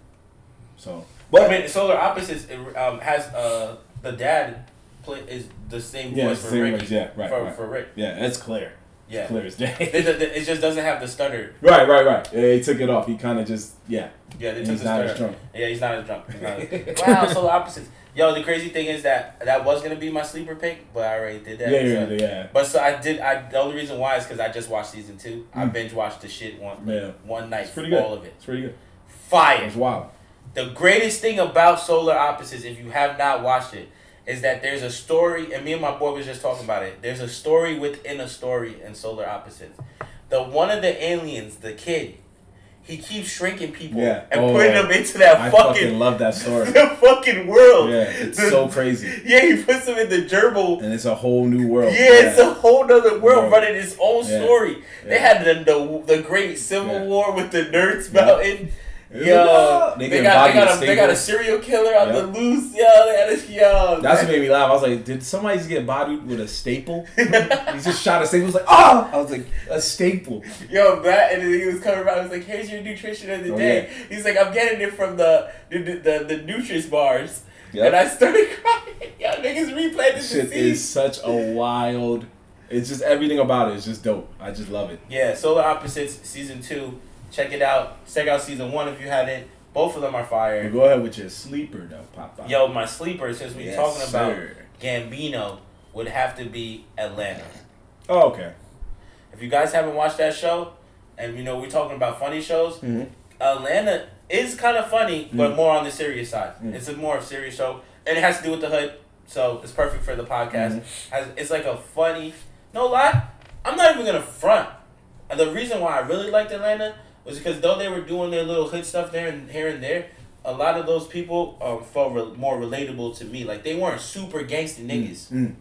So, But I mean, Solar Opposites it, um, has uh, the dad play is the same Yeah, voice it's for same Ricky. voice, yeah, right, for, right. for Rick. yeah, that's clear. Yeah. Clear as day. It, just doesn't have the stutter. right, right, right. Yeah, he took it off. He kind of just yeah. Yeah, they took he's the not stutter. as drunk. Yeah, he's not as drunk. Not as- wow, Solar Opposites. Yo, the crazy thing is that that was gonna be my sleeper pick, but I already did that. Yeah, yeah, so- yeah. But so I did. I the only reason why is because I just watched season two. I Mm. binge watched the shit one Yeah. one night, It's pretty good. all of it. It's pretty good. Fire. It's wild. The greatest thing about Solar Opposites, if you have not watched it, is that there's a story, and me and my boy was just talking about it. There's a story within a story in Solar Opposites. The one of the aliens, the kid, he keeps shrinking people Yeah. and Oh, putting yeah. them into that I fucking, fucking love that story. the fucking world. Yeah, it's The- so crazy. Yeah, he puts them in the gerbil. And it's a whole new world. Yeah, it's a whole other world World. running its own Yeah. story. They had the, the the great civil Yeah. war with the Nerds Yeah. Mountain. Yeah. Yo, They they, got they got a, they got a serial killer on Yeah. the loose. Yo, they had a yo. That's what made me laugh. I was like, did somebody just get bodied with a staple? he just shot a staple. He was like, oh! I was like, a staple. Yo, that and then he was coming around. He was like, "Here's your nutrition of the Oh, day." He's like, "I'm getting it from the the the, the, the bars." Yep. And I started crying. Yo, niggas replayed this Shit is such a wild. It's just everything about it is just dope. I just love it. Yeah, Solar Opposites season two. Check it out. Check out season one if you haven't. Both of them are fire. Go ahead with your sleeper though, Pop Pop. Yo, my sleeper, since we're Yes, talking about. Gambino, would have to be Atlanta. Oh, okay. If you guys haven't watched that show, and you know we're talking about funny shows, Mhm. Atlanta is kind of funny, but Mm. more on the serious side. Mm. It's a more of serious show, and it has to do with the hood, so it's perfect for the podcast. Mhm. Has it's like a funny, no lie. I'm not even gonna front. And the reason why I really liked Atlanta was because though they were doing their little hood stuff there and here and there, a lot of those people um, felt re- more relatable to me. Like they weren't super gangster niggas. Mm.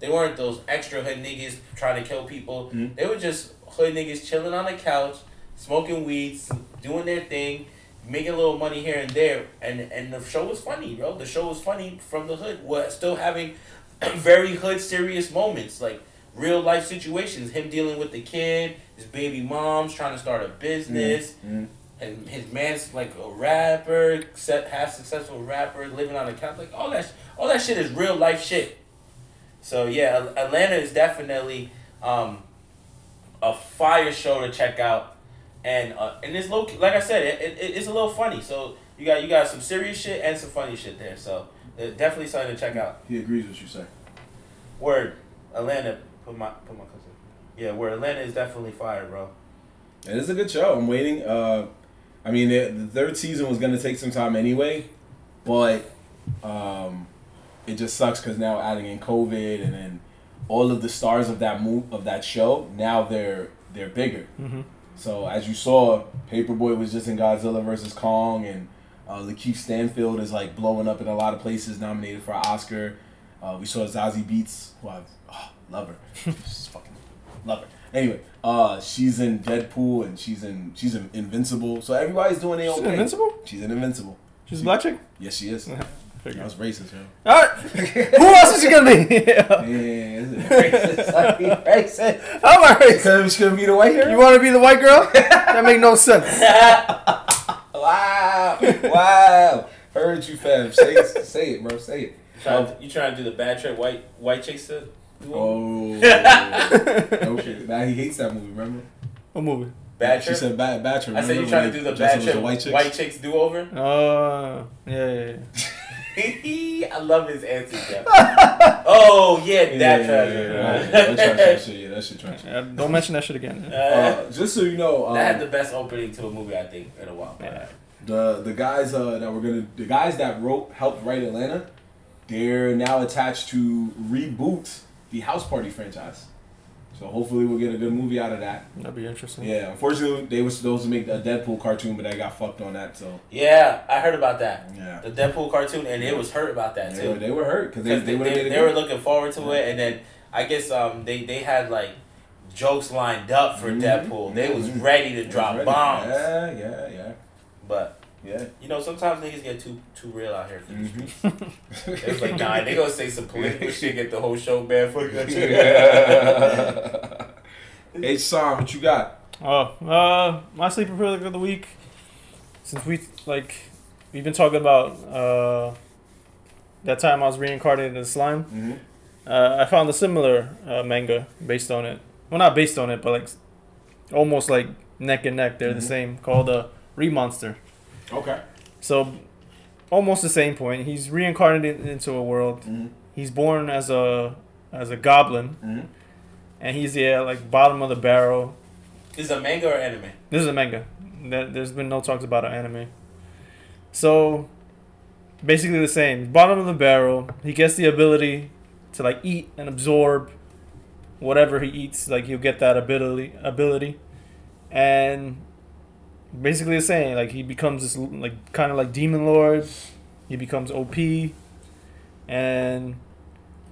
They weren't those extra hood niggas trying to kill people. Mhm. They were just hood niggas chilling on the couch, smoking weeds, doing their thing, making a little money here and there. And and the show was funny, bro. The show was funny from the hood, while still having very hood serious moments, like real life situations. Him dealing with the kid, his baby mom's trying to start a business. Mm. And his man's like a rapper, set half successful rapper, living on a couch. Like all that, all that shit is real life shit. So yeah, Atlanta is definitely um, a fire show to check out, and uh, and it's low. Like I said, it, it, it's a little funny. So you got you got some serious shit and some funny shit there. So uh, definitely something to check out. He agrees with you, sir. Word, Atlanta. Put my put my cousin. Yeah, where Atlanta is definitely fire, bro. It is a good show. I'm waiting. Uh, I mean, the, the third season was gonna take some time anyway, but um, it just sucks because now adding in COVID and then all of the stars of that move of that show now they're they're bigger. Mhm. So as you saw, Paper Boi was just in Godzilla versus Kong, and Uh, Lakeith Stanfield is like blowing up in a lot of places, nominated for an Oscar. Uh, we saw Zazie Beetz, who I oh, love her, just fucking love her. Anyway, uh, she's in Deadpool and she's in she's in Invincible. So everybody's doing their She's own in thing. Invincible? She's in Invincible. She's a black chick. Yes, she is. That Figure. was racist, yo. All right. Who else is she gonna be? Yeah, it's racist. I mean, racist. I'm a racist. Because gonna be the white girl. You want to be the white girl? That make no sense. Wow! Wow! Heard you, fam. Say it, say it, bro. Say it. Trying to, you trying to do the bad trick white white chicks to do Oh. okay. Now he hates that movie. Remember? What movie? bad She trick? said bad, bad trick. I said you Remember trying to do the Justin bad was trick a white, white chick? chicks do over? Uh, yeah, yeah, yeah. I love his answers. Yeah. oh yeah, Yeah, that yeah, treasure. yeah, yeah, yeah. That trash, that shit, yeah, that shit trash. Uh, Don't mention that shit again. Uh, Uh, just so you know, um, that had the best opening to a movie I think in a while. Yeah. the the guys uh, that were gonna the guys that wrote helped write Atlanta, they're now attached to reboot the House Party franchise. So hopefully we'll get a good movie out of that. That'd be interesting. Yeah, unfortunately they were supposed to make a Deadpool cartoon, but they got fucked on that. So Yeah, I heard about that. yeah, The Deadpool cartoon, and it was hurt about that they were, too. they were hurt because they, they, they, they, they were looking forward to it, and then I guess um they, they had like jokes lined up for Mhm. Deadpool. They was Mhm. ready to drop ready. bombs, Yeah, yeah, yeah, but yeah. you know sometimes niggas get too too real out here. For these Mhm. streets. It's like nah, they gonna say some political shit, get the whole show bad. for that shit. Yeah. H Sam, what you got? Oh, uh, my sleeper pick of the week. Since we like, we've been talking about uh, that time I was reincarnated in slime. Mm-hmm. Uh, I found a similar uh, manga based on it. Well, not based on it, but like almost like neck and neck. They're Mhm. the same. Called uh, Remonster. Okay. So almost the same point. He's reincarnated into a world. Mm-hmm. He's born as a as a goblin, Mm-hmm. and he's yeah like bottom of the barrel. Is a manga or anime? This is a manga. There- There's been no talks about an anime. So basically the same. Bottom of the barrel. He gets the ability to like eat and absorb whatever he eats. Like he'll get that ability ability, and basically the same. Like he becomes this like kind of like demon lord. He becomes OP, and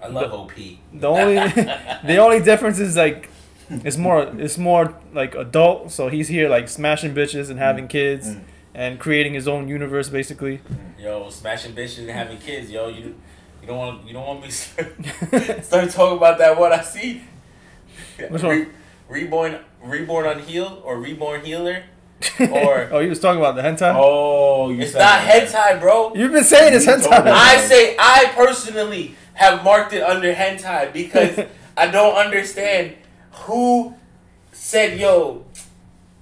I love OP. the only the only difference is like it's more it's more like adult. So he's here like smashing bitches and having kids Mm. and creating his own universe basically. Yo, smashing bitches and having kids, yo. You you don't want you don't want me to start talking about that what I see. Which one? reborn reborn unhealed or reborn healer or oh, he was talking about the hentai. Oh, you it's said not that. hentai, bro. You've been saying it's You told hentai. I say I personally have marked it under hentai because I don't understand who said yo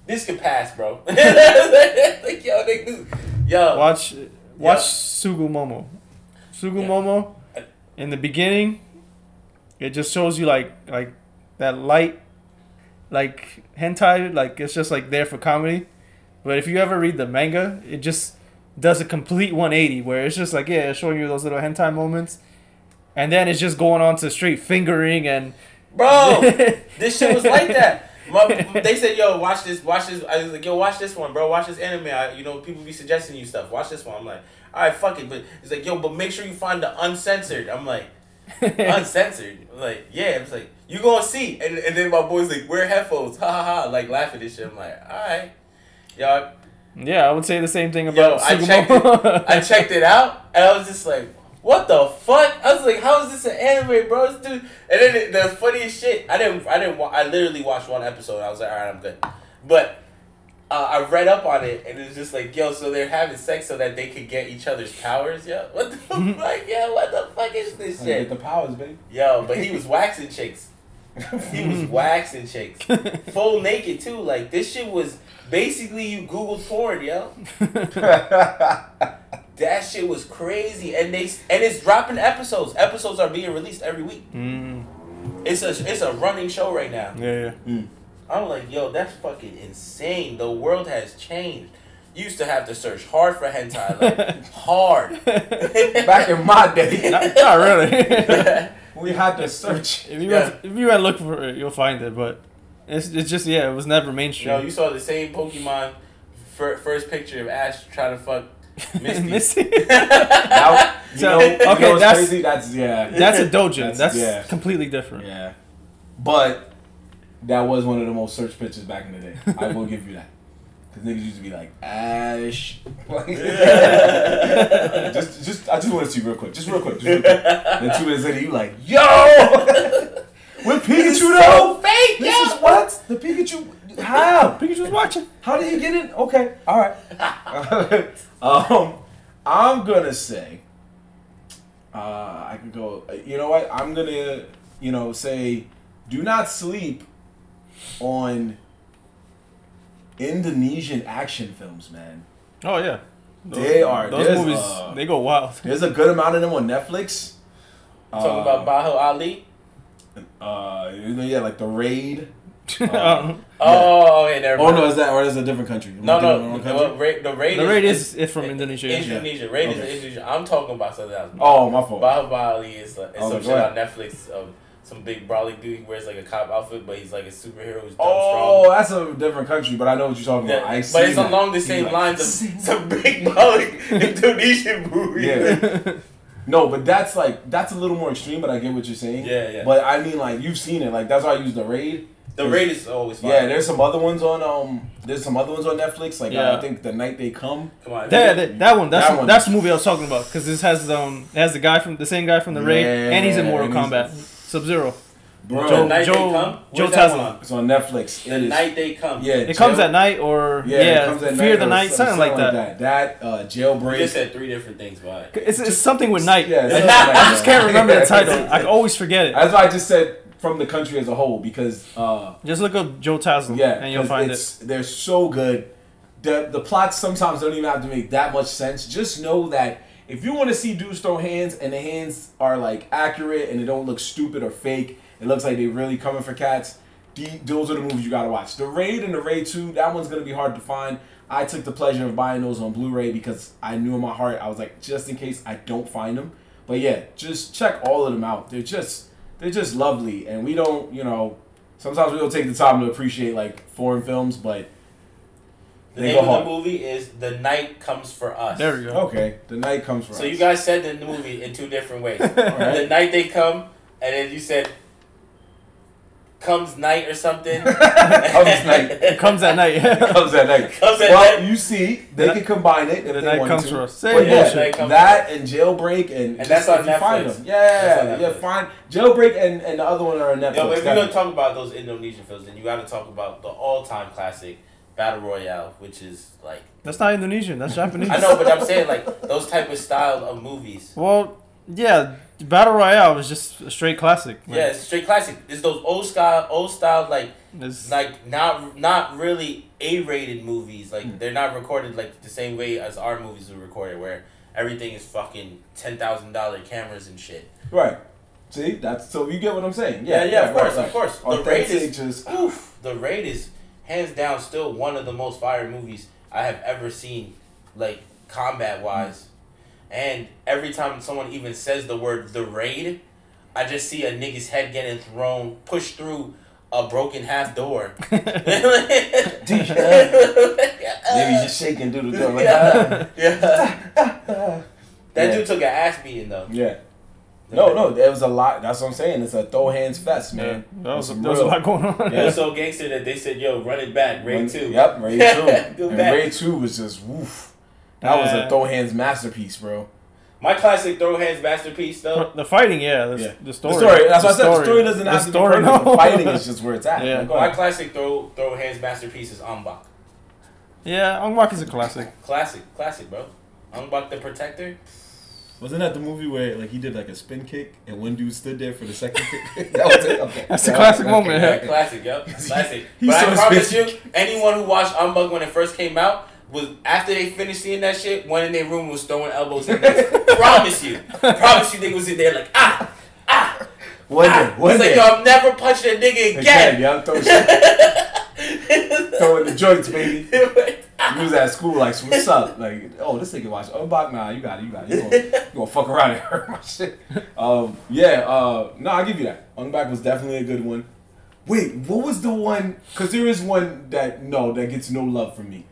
this could pass, bro. like yo, niggas, yo. Watch watch Sugumomo. Sugumomo in the beginning it just shows you like like that light like hentai like it's just like there for comedy. But if you ever read the manga, it just does a complete 180 where it's just like yeah, it's showing you those little hentai moments. And then it's just going on to straight fingering and Bro, this shit was like that. My, they said, "Yo, watch this, watch this." I was like, "Yo, watch this one, bro. Watch this anime." I, you know, people be suggesting you stuff. Watch this one. I'm like, "All right, fuck it." But it's like, "Yo, but make sure you find the uncensored." I'm like, "Uncensored?" I'm like, "Yeah." It's like, "You gonna see?" And, and then my boys like, "Wear headphones." Ha ha ha! Like laughing at this shit. I'm like, "All right, yo." yeah, I would say the same thing about Yo, about I checked Sugumomo. it. I checked it out, and I was just like, "What the fuck?" I was like, "How is this an anime, bro?" This dude. And then it- the funniest shit, I didn't, I didn't, wa- I literally watched one episode. I was like, "All right, I'm good," but. Uh, I read up on it and it's just like, yo, so they're having sex so that they could get each other's powers, yo. What the fuck, Yeah, What the fuck is this Get shit, the powers, baby. yo? But he was waxing chicks. He was waxing chicks, full naked too. Like this shit was basically you Google porn, yo. That shit was crazy, and they and it's dropping episodes. Episodes are being released every week. mm, It's a it's a running show right now. yeah, yeah. I'm like, yo, that's fucking insane. The world has changed. You used to have to search hard for hentai, like hard. Back in my day, not, not really. We had to search. if you Yeah. went, if you went look for it, you'll find it. But it's it's just yeah, it was never mainstream. No, you saw the same Pokemon fir- first picture of Ash trying to fuck Misty. Misty. Now, you So, know, you okay, know what's that's- crazy? That's yeah, That's a dojin. That's- That's, yeah. completely different. yeah. But that was one of the most searched pictures back in the day. I will give you that. Because niggas used to be like Ash. Like, just, just, I just want to see real quick, just real quick, just real quick. Then two minutes later, you like, yo, with Pikachu though. fake, This is what the Pikachu. How? Pikachu's watching. How did he get in? Okay, all right. um, I'm gonna say. Uh, I could go. You know what? I'm gonna, you know, say, do not sleep on Indonesian action films, man. Oh yeah. They are- Those movies. uh, they go wild. There's a good amount of them on Netflix. Talking about Baho Ali. uh, you know, yeah, like the Raid. Um, Oh, okay, never Oh no, is that or is it a different country? Am No, no, the the, country? well, Ra- the raid the is, raid is, is from Indonesia. yeah. Indonesia. Raid is Indonesia. I'm talking about something else. Oh, my fault. ali is like, it's Oh, some shit on Netflix. Some big brawly dude. He wears like a cop outfit, but he's like a superhero who's dumb Oh, that's a different country, but I know what you're talking strong. about. I Yeah, see but it's that. along the He's same like, lines of some big brawly Indonesian movie. Yeah. No, but that's like that's a little more extreme, but I get what you're saying. Yeah, yeah. But I mean, like you've seen it. Like that's why I use the raid. the raid is always fun. Yeah, there's some other ones on um. There's some other ones on Netflix. Like Yeah. I think the night they come. Come on. Yeah, that, that one. That's That one. that's the movie I was talking about because this has um it has the guy from the same guy from the raid and he's in Mortal and he's- Kombat. Sub Zero. Bro, The Joe- night Joe- they come. Joe Where's that Taslim. on? it's on Netflix. The It is. night they come. Yeah, It comes at night or Yeah, yeah, it comes at Fear night the Night, some- something like that. that. That uh, You jailbreak. just said three different things, but It's, it's something with night. Yeah, I, something like I just can't remember the title. I always forget it. That's why I just said from the country as a whole because uh, Just look up Joe Taslim Yeah, and you'll 'cause find it. They're so good. The the plots sometimes don't even have to make that much sense. Just know that if you want to see dudes throw hands and the hands are like accurate and they don't look stupid or fake, it looks like they really coming for cats. Those are the movies you gotta watch. The Raid and the Raid Two, that one's gonna be hard to find. I took the pleasure of buying those on Blu-ray because I knew in my heart I was like, just in case I don't find them. But yeah, just check all of them out. They're just they're just lovely, and we don't, you know, sometimes we don't take the time to appreciate like foreign films, but the they name go of the movie is The Night Comes for Us. There we go. Okay, the night comes for So us. So you guys said the movie in two different ways. Alright. The night they come, and then you said comes night or something. comes night. It comes at night. comes at night. Comes at well, night. you see, they can combine it if The they night want comes to. for us. But Same yeah, bullshit. Night comes that and jailbreak and, And that's on if you find Netflix. them. Yeah, on yeah, Netflix. fine. Jailbreak and, and the other one are on Netflix. Yo, but if you're gonna talk about those Indonesian films, then you got to talk about the all-time classic Battle Royale, which is like That's not Indonesian. That's Japanese. I know, but I'm saying like those type of style of movies. Well, yeah, Battle Royale was just a straight classic. Like, Yeah, it's straight classic. It's those old style, old style like it's- like not not really A-rated movies. Hmm. Like they're not recorded like the same way as our movies are recorded, where everything is fucking ten thousand dollar cameras and shit. right. See, that's so you get what I'm saying. Yeah, Yeah, yeah, of course, right. of course. The Raid Authentic, is just oof. The Raid is hands down still one of the most fire movies I have ever seen, like combat wise. And every time someone even says the word the Raid, I just see a nigga's head getting thrown, pushed through a broken half door. maybe just shaking through the door. Like, yeah. yeah. That Yeah. dude took an ass beating though. yeah. No, no, there was a lot. That's what I'm saying. It's a throw hands fest, yeah, man. that was, Some there was a lot going on. It was so gangster that they said, "Yo, run it back, Ray When- 2. Yep, Ray two. Go and back. Raid two was just woof. That was a throw hands masterpiece, bro. My classic throw hands masterpiece though. The fighting, yeah, the, Yeah. the story. The story. That's what I said. The story. story doesn't The have to story, be perfect. no. The fighting is just where it's at. Yeah. Like, go My ahead. classic throw throw hands masterpiece is Ong-Bak. Yeah, Ong-Bak is a classic. Classic, classic, bro. Ong-Bak the Protector. Wasn't that the movie where like he did like a spin kick and one dude stood there for the second kick? that was it. Okay. That's a classic moment, Yeah, yeah. classic, yep. Classic. He's but I promise you, anyone who watched Ong-Bak when it first came out was after they finished seeing that shit, one in their room was throwing elbows in there. promise you. Promise you they was in there like ah ah. One ah. day, one He's like, yo, I'm never punching a nigga Again, again. yeah, throw shit, throwing the joints, baby. You was at school like, so what's up? Like, oh, this nigga watch Unbox. Nah, you got it, you got it. You gonna, you gonna fuck around and hurt my shit. Um, yeah, uh, no, I'll give you that. Ong-Bak was definitely a good one. Wait, what was the one? Because there is one that, no, that gets no love from me.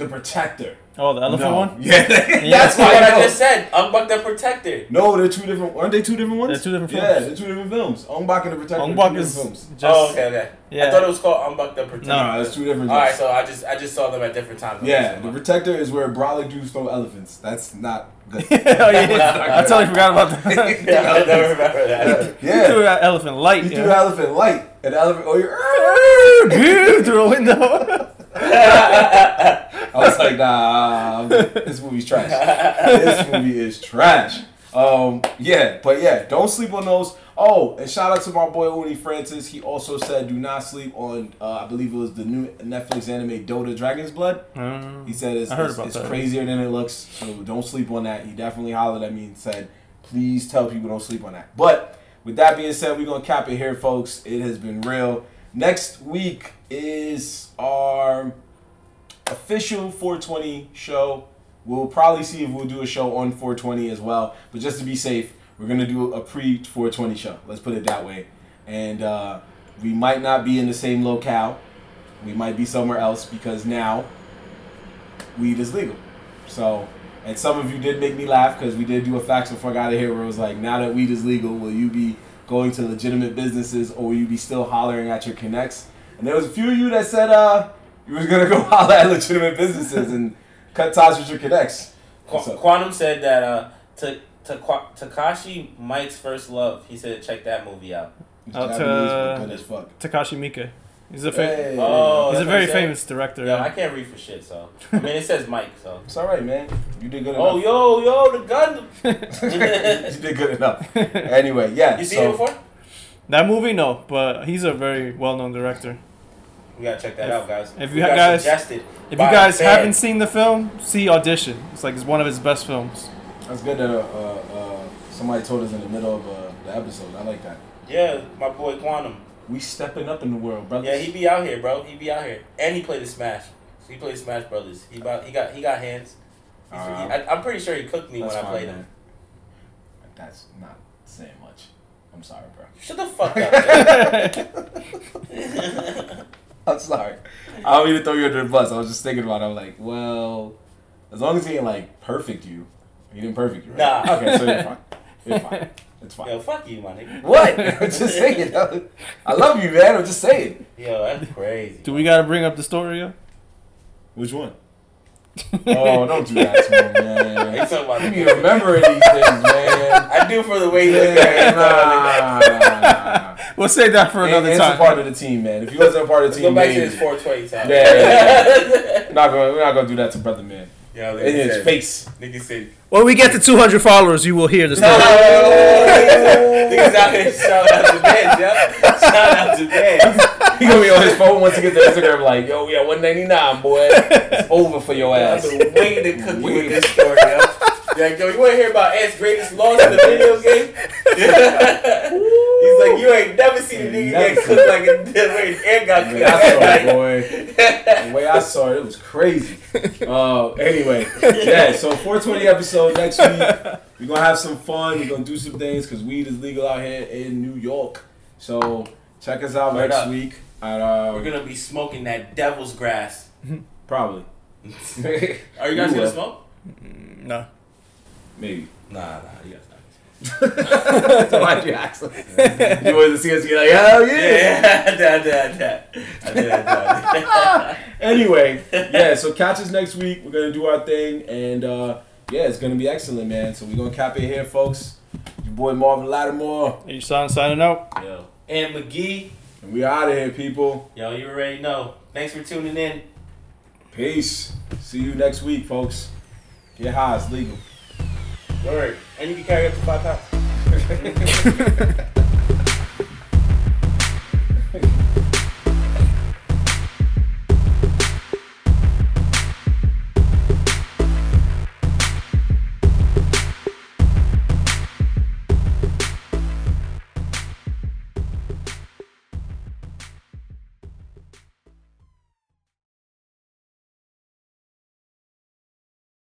The Protector. Oh, the elephant no. one. Yeah, Yeah. that's That's why what I I just said. Ong-Bak the Protector. No, they're two different. Aren't they two different ones? They're two different films. Yeah, they're two different films. Ongbak and the Protector. are two Ongbak different is films. just. oh, okay, okay. Yeah. I thought it was called Ong-Bak the Protector. No. No, it's two different. All right, so I just I just saw them at different times. Yeah, the Protector is where brolic dudes throw elephants. That's not good. oh yeah, I totally forgot about that. yeah, I never remember that. You threw yeah, elephant light. you yeah. threw the elephant light, and elephant. Oh, you're. through a window. I was like, nah, this movie's trash. this movie is trash. Um, yeah, but yeah, don't sleep on those. Oh, and shout out to my boy Uni Francis. He also said, do not sleep on. Uh, I believe it was the new Netflix anime Dota Dragon's Blood. Um, He said it's, it's, it's crazier than it looks, so don't sleep on that. He definitely hollered at me and said, please tell people don't sleep on that. But with that being said, we're gonna cap it here, folks. It has been real. Next week is our official 420 show. We'll probably see if we'll do a show on 420 as well. But just to be safe, we're gonna do a pre 420 show. Let's put it that way. And uh, we might not be in the same locale. We might be somewhere else because now weed is legal. So, and some of you did make me laugh because we did do a facts before I got here where it was like, now that weed is legal, will you be going to legitimate businesses or will you be still hollering at your connects? And there was a few of you that said uh, you was gonna go holler at legitimate businesses and cut ties with your connects. What's Qu- up? Quantum said that uh, to to Takashi Mike's first love. He said check that movie out. It's Out Japanese, to- but good as fuck. Takashi Miike. He's a fa- Hey. Oh, he's a very famous director. Yo, I can't read for shit. So I mean, it says Mike. So It's all right, man. You did good oh enough. yo yo the Gundam. you did good enough. Anyway, yeah. You seen so, it before? That movie, no, but he's a very well-known director. We gotta check that If- out, guys. if We you got guys- suggested If you guys haven't seen the film, see Audition. It's like it's one of his best films. That's good that uh, uh, uh, somebody told us in the middle of uh, the episode. I like that. yeah, my boy Quantum. We stepping up in the world, brothers. Yeah, he be out here, bro. He be out here, and he played the Smash. He played Smash Brothers. He about he got he got hands. Uh, he, I, I'm pretty sure he cooked me when That's I played man. him. That's not saying much. I'm sorry, bro. Shut the fuck up. man. I'm sorry. I don't mean to throw you under the bus. I was just thinking about it. I'm like, well, as long as he ain't like perfect you, he didn't perfect you, right? Nah. Okay, so you're fine. You're fine. It's fine. Yo, fuck you, my nigga. What? I'm just saying. I love you, man. I'm just saying. Yo, that's crazy. Do we gotta bring up the story? Yeah? Which one? Oh, don't do that to me, Hey, man. talking about You be remembering these things, man. I do for the way you look Yeah, at it. nah, nah, nah, nah. We'll save that for another and time. a part of the team, man. If you wasn't a part of the team, go back to maybe. this 420 time. Yeah, yeah, We're not gonna, we're not gonna do that to brother man. Yo, In his said, face. Nigga said, When we get to 200 followers, you will hear the story. Niggas out here shout out to Vance, yeah? Shout out to Vance. He gonna be on his phone once he get to Instagram, like, yo, we at 199, boy. It's over for your I've ass. been waiting to cook you with this story, yo. Like, yo, you wanna hear about Ant's greatest loss in the video game? He's like, you ain't never seen a nigga get cooked like a the way Ant got The way I saw it, boy. The way I saw it, it was crazy. Uh, anyway, yeah. So 420 episode next week. We're gonna have some fun. We're gonna do some things because weed is legal out here in New York. So check us out Word next up. week. At, uh, We're gonna be smoking that devil's grass. probably. Are you guys You gonna will. smoke? No. Maybe. Nah, nah, you guys not. so why'd you ask? us? You wanted to see us get like, oh yeah. Yeah, I did. I did, I did, I Anyway, yeah. So catch us next week. We're gonna do our thing, and uh, yeah, it's gonna be excellent, man. So we're gonna cap it here, folks. Your boy Marvin Lattimore, Hey, son, signing out. did. Yo, and McGee, and we out of here, people. yo, you already know. Thanks for tuning in. Peace. See you next week, folks. Get high, it's legal. Word. And you can carry up to five pounds.